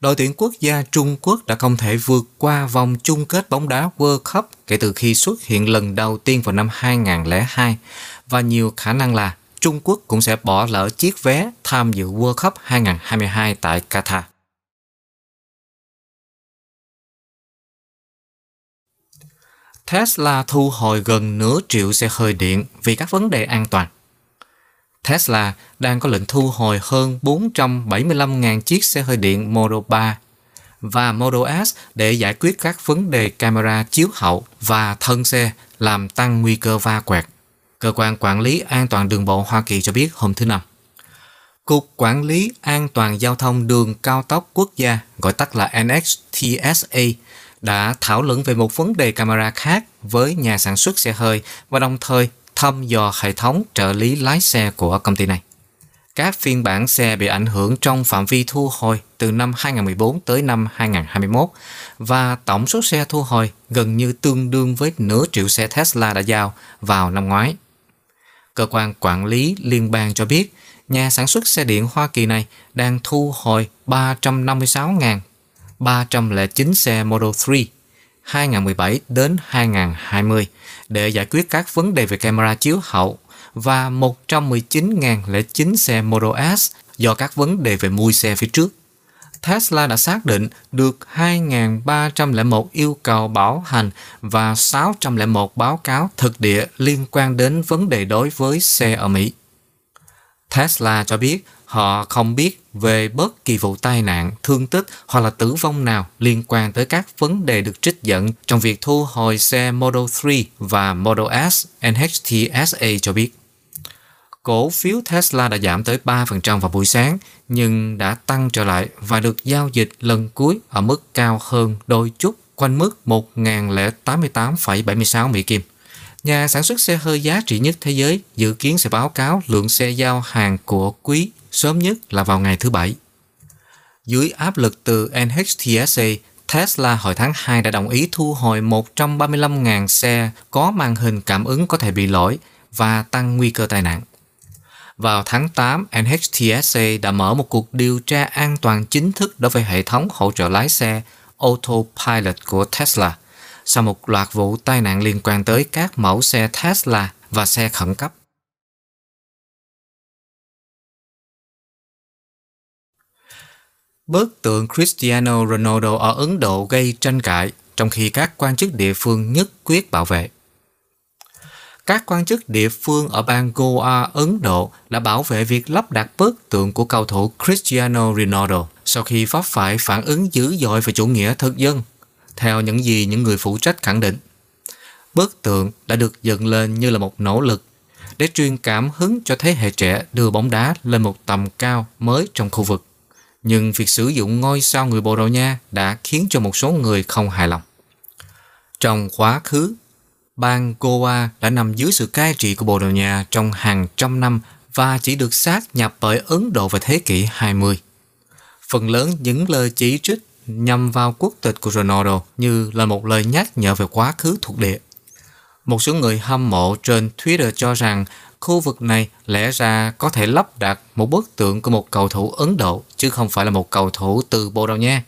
đội tuyển quốc gia Trung Quốc đã không thể vượt qua vòng chung kết bóng đá World Cup kể từ khi xuất hiện lần đầu tiên vào năm 2002 và nhiều khả năng là Trung Quốc cũng sẽ bỏ lỡ chiếc vé tham dự World Cup 2022 tại Qatar. Tesla thu hồi gần nửa triệu xe hơi điện vì các vấn đề an toàn. Tesla đang có lệnh thu hồi hơn 475.000 chiếc xe hơi điện Model 3 và Model S để giải quyết các vấn đề camera chiếu hậu và thân xe làm tăng nguy cơ va quẹt. Cơ quan Quản lý An toàn đường bộ Hoa Kỳ cho biết hôm thứ Năm. Cục Quản lý An toàn Giao thông Đường Cao tốc Quốc gia, gọi tắt là NHTSA, đã thảo luận về một vấn đề camera khác với nhà sản xuất xe hơi và đồng thời thăm dò hệ thống trợ lý lái xe của công ty này. Các phiên bản xe bị ảnh hưởng trong phạm vi thu hồi từ năm 2014 tới năm 2021 và tổng số xe thu hồi gần như tương đương với nửa triệu xe Tesla đã giao vào năm ngoái. Cơ quan quản lý liên bang cho biết, nhà sản xuất xe điện Hoa Kỳ này đang thu hồi 356.309 xe Model 3 2017 đến 2020 để giải quyết các vấn đề về camera chiếu hậu và 119.009 xe Model S do các vấn đề về mui xe phía trước. Tesla đã xác định được 2.301 yêu cầu bảo hành và 601 báo cáo thực địa liên quan đến vấn đề đối với xe ở Mỹ. Tesla cho biết họ không biết về bất kỳ vụ tai nạn, thương tích hoặc là tử vong nào liên quan tới các vấn đề được trích dẫn trong việc thu hồi xe Model 3 và Model S, NHTSA cho biết. Cổ phiếu Tesla đã giảm tới 3% vào buổi sáng, nhưng đã tăng trở lại và được giao dịch lần cuối ở mức cao hơn đôi chút, quanh mức 1.088,76 Mỹ Kim. Nhà sản xuất xe hơi giá trị nhất thế giới dự kiến sẽ báo cáo lượng xe giao hàng của quý sớm nhất là vào ngày thứ Bảy. Dưới áp lực từ NHTSA, Tesla hồi tháng 2 đã đồng ý thu hồi 135.000 xe có màn hình cảm ứng có thể bị lỗi và tăng nguy cơ tai nạn. Vào tháng 8, NHTSA đã mở một cuộc điều tra an toàn chính thức đối với hệ thống hỗ trợ lái xe Autopilot của Tesla sau một loạt vụ tai nạn liên quan tới các mẫu xe Tesla và xe khẩn cấp. Bức tượng Cristiano Ronaldo ở Ấn Độ gây tranh cãi, trong khi các quan chức địa phương nhất quyết bảo vệ. Các quan chức địa phương ở bang Goa, Ấn Độ đã bảo vệ việc lắp đặt bức tượng của cầu thủ Cristiano Ronaldo sau khi pháp phải phản ứng dữ dội về chủ nghĩa thực dân, theo những gì những người phụ trách khẳng định. Bức tượng đã được dựng lên như là một nỗ lực để truyền cảm hứng cho thế hệ trẻ đưa bóng đá lên một tầm cao mới trong khu vực nhưng việc sử dụng ngôi sao người Bồ Đào Nha đã khiến cho một số người không hài lòng. Trong quá khứ, bang Goa đã nằm dưới sự cai trị của Bồ Đào Nha trong hàng trăm năm và chỉ được sát nhập bởi Ấn Độ vào thế kỷ 20. Phần lớn những lời chỉ trích nhằm vào quốc tịch của Ronaldo như là một lời nhắc nhở về quá khứ thuộc địa. Một số người hâm mộ trên Twitter cho rằng khu vực này lẽ ra có thể lắp đặt một bức tượng của một cầu thủ Ấn Độ, chứ không phải là một cầu thủ từ Bồ Đào Nha.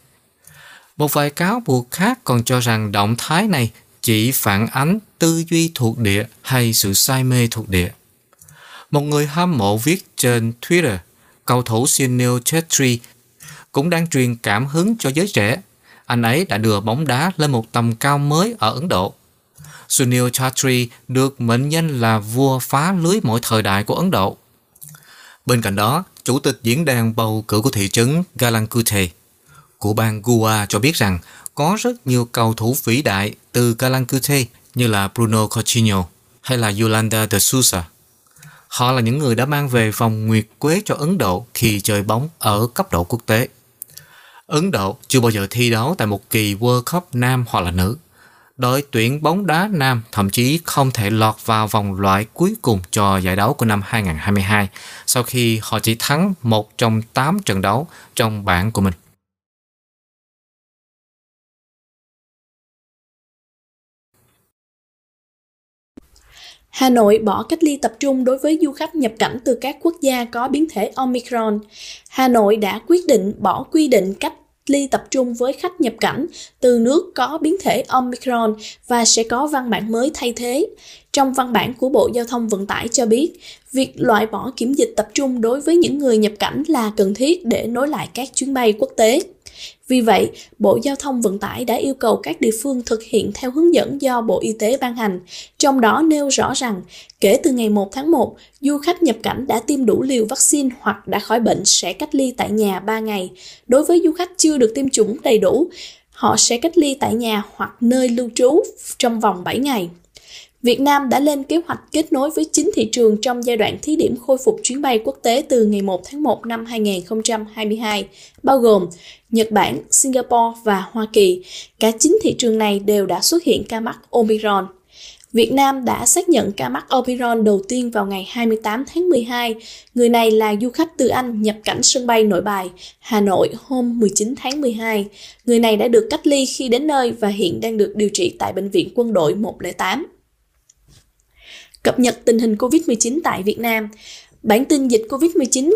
Một vài cáo buộc khác còn cho rằng động thái này chỉ phản ánh tư duy thuộc địa hay sự say mê thuộc địa. Một người hâm mộ viết trên Twitter, cầu thủ Sunil Chetri cũng đang truyền cảm hứng cho giới trẻ. Anh ấy đã đưa bóng đá lên một tầm cao mới ở Ấn Độ. Sunil Chetri được mệnh danh là vua phá lưới mọi thời đại của Ấn Độ. Bên cạnh đó, chủ tịch diễn đàn bầu cử của thị trấn Galankute của bang Goa cho biết rằng có rất nhiều cầu thủ vĩ đại từ Galankute như là Bruno Coutinho hay là Yolanda de Sousa. Họ là những người đã mang về vòng nguyệt quế cho Ấn Độ khi chơi bóng ở cấp độ quốc tế. Ấn Độ chưa bao giờ thi đấu tại một kỳ World Cup nam hoặc là nữ. Đội tuyển bóng đá nam thậm chí không thể lọt vào vòng loại cuối cùng cho giải đấu của năm 2022 sau khi họ chỉ thắng một trong 8 trận đấu trong bảng của mình. Hà Nội bỏ cách ly tập trung đối với du khách nhập cảnh từ các quốc gia có biến thể Omicron. Hà Nội đã quyết định bỏ quy định cách ly tập trung với khách nhập cảnh từ nước có biến thể Omicron và sẽ có văn bản mới thay thế. Trong văn bản của Bộ Giao thông Vận tải cho biết, việc loại bỏ kiểm dịch tập trung đối với những người nhập cảnh là cần thiết để nối lại các chuyến bay quốc tế. Vì vậy, Bộ Giao thông Vận tải đã yêu cầu các địa phương thực hiện theo hướng dẫn do Bộ Y tế ban hành, trong đó nêu rõ rằng kể từ ngày 1 tháng 1, du khách nhập cảnh đã tiêm đủ liều vaccine hoặc đã khỏi bệnh sẽ cách ly tại nhà 3 ngày. Đối với du khách chưa được tiêm chủng đầy đủ, họ sẽ cách ly tại nhà hoặc nơi lưu trú trong vòng 7 ngày. Việt Nam đã lên kế hoạch kết nối với 9 thị trường trong giai đoạn thí điểm khôi phục chuyến bay quốc tế từ ngày 1 tháng 1 năm 2022, bao gồm Nhật Bản, Singapore và Hoa Kỳ. Cả 9 thị trường này đều đã xuất hiện ca mắc Omicron. Việt Nam đã xác nhận ca mắc Omicron đầu tiên vào ngày 28 tháng 12. Người này là du khách từ Anh nhập cảnh sân bay Nội Bài, Hà Nội hôm 19 tháng 12. Người này đã được cách ly khi đến nơi và hiện đang được điều trị tại Bệnh viện Quân đội 108 cập nhật tình hình COVID-19 tại Việt Nam. Bản tin dịch COVID-19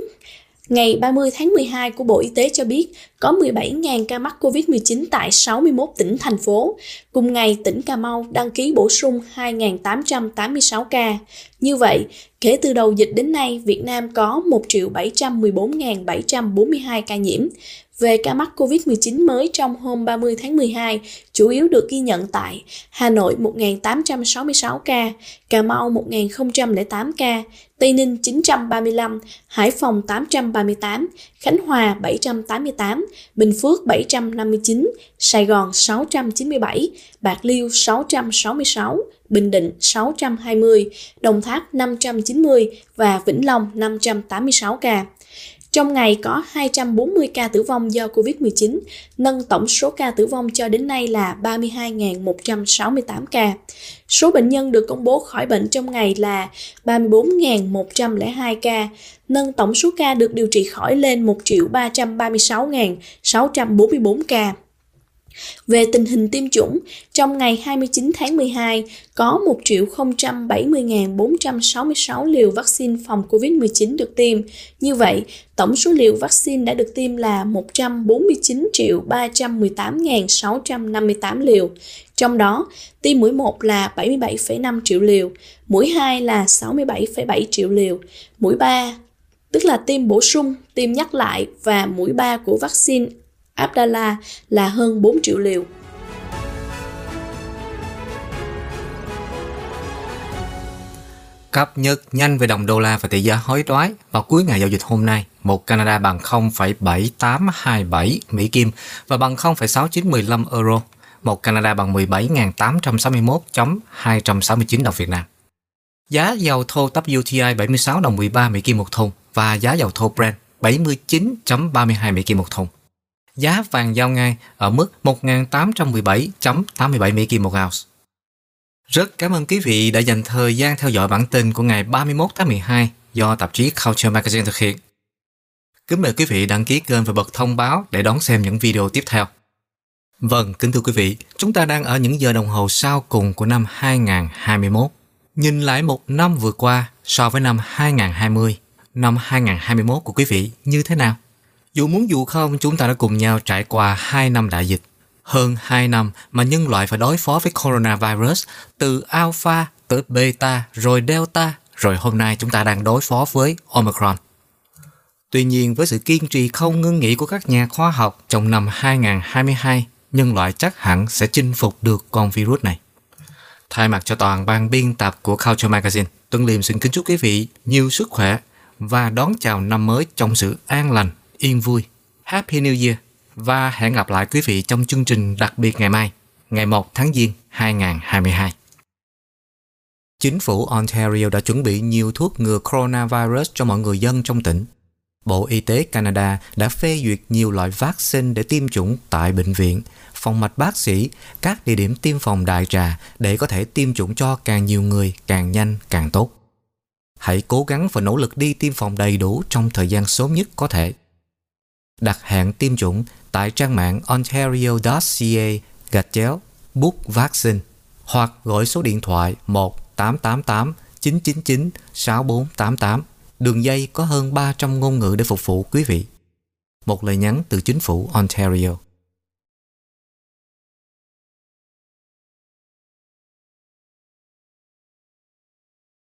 ngày 30 tháng 12 của Bộ Y tế cho biết có 17.000 ca mắc COVID-19 tại 61 tỉnh, thành phố. Cùng ngày, tỉnh Cà Mau đăng ký bổ sung 2.886 ca. Như vậy, kể từ đầu dịch đến nay, Việt Nam có 1.714.742 ca nhiễm. Về ca mắc COVID-19 mới trong hôm 30 tháng 12, chủ yếu được ghi nhận tại Hà Nội 1.866 ca, Cà Mau 1.008 ca, Tây Ninh 935, Hải Phòng 838, Khánh Hòa 788, Bình Phước 759, Sài Gòn 697, Bạc Liêu 666, Bình Định 620, Đồng Tháp 590 và Vĩnh Long 586 ca. Trong ngày có 240 ca tử vong do Covid-19, nâng tổng số ca tử vong cho đến nay là 32.168 ca. Số bệnh nhân được công bố khỏi bệnh trong ngày là 34.102 ca, nâng tổng số ca được điều trị khỏi lên 1.336.644 ca. Về tình hình tiêm chủng, trong ngày 29 tháng 12 có 1.070.466 liều vaccine phòng COVID-19 được tiêm. Như vậy, tổng số liều vaccine đã được tiêm là 149 318.658 liều. Trong đó, tiêm mũi 1 là 77,5 triệu liều, mũi 2 là 67,7 triệu liều, mũi 3 tức là tiêm bổ sung, tiêm nhắc lại và mũi 3 của vaccine Abdallah là hơn 4 triệu liều. Cập nhật nhanh về đồng đô la và tỷ giá hối đoái vào cuối ngày giao dịch hôm nay, một Canada bằng 0,7827 Mỹ Kim và bằng 0,6915 euro, một Canada bằng 17.861.269 đồng Việt Nam. Giá dầu thô WTI 76 đồng 13 Mỹ Kim một thùng và giá dầu thô Brent 79.32 Mỹ Kim một thùng. Giá vàng giao ngay ở mức 1.817.87 Mỹ Kim một ounce. Rất cảm ơn quý vị đã dành thời gian theo dõi bản tin của ngày 31 tháng 12 do tạp chí Culture Magazine thực hiện. Kính mời quý vị đăng ký kênh và bật thông báo để đón xem những video tiếp theo. Vâng, kính thưa quý vị, chúng ta đang ở những giờ đồng hồ sau cùng của năm 2021. Nhìn lại một năm vừa qua so với năm 2020, năm 2021 của quý vị như thế nào? Dù muốn dù không, chúng ta đã cùng nhau trải qua 2 năm đại dịch. Hơn 2 năm mà nhân loại phải đối phó với coronavirus từ alpha tới beta rồi delta rồi hôm nay chúng ta đang đối phó với omicron. Tuy nhiên với sự kiên trì không ngưng nghỉ của các nhà khoa học trong năm 2022, nhân loại chắc hẳn sẽ chinh phục được con virus này. Thay mặt cho toàn ban biên tập của Culture Magazine, Tuấn Liêm xin kính chúc quý vị nhiều sức khỏe và đón chào năm mới trong sự an lành, yên vui. Happy New Year và hẹn gặp lại quý vị trong chương trình đặc biệt ngày mai, ngày 1 tháng Giêng 2022. Chính phủ Ontario đã chuẩn bị nhiều thuốc ngừa coronavirus cho mọi người dân trong tỉnh. Bộ Y tế Canada đã phê duyệt nhiều loại vaccine để tiêm chủng tại bệnh viện, phòng mạch bác sĩ, các địa điểm tiêm phòng đại trà để có thể tiêm chủng cho càng nhiều người càng nhanh càng tốt. Hãy cố gắng và nỗ lực đi tiêm phòng đầy đủ trong thời gian sớm nhất có thể. Đặt hẹn tiêm chủng tại trang mạng ontario.ca gạch chéo, book vaccine hoặc gọi số điện thoại 1 888 999 6488 Đường dây có hơn 300 ngôn ngữ để phục vụ quý vị. Một lời nhắn từ chính phủ Ontario.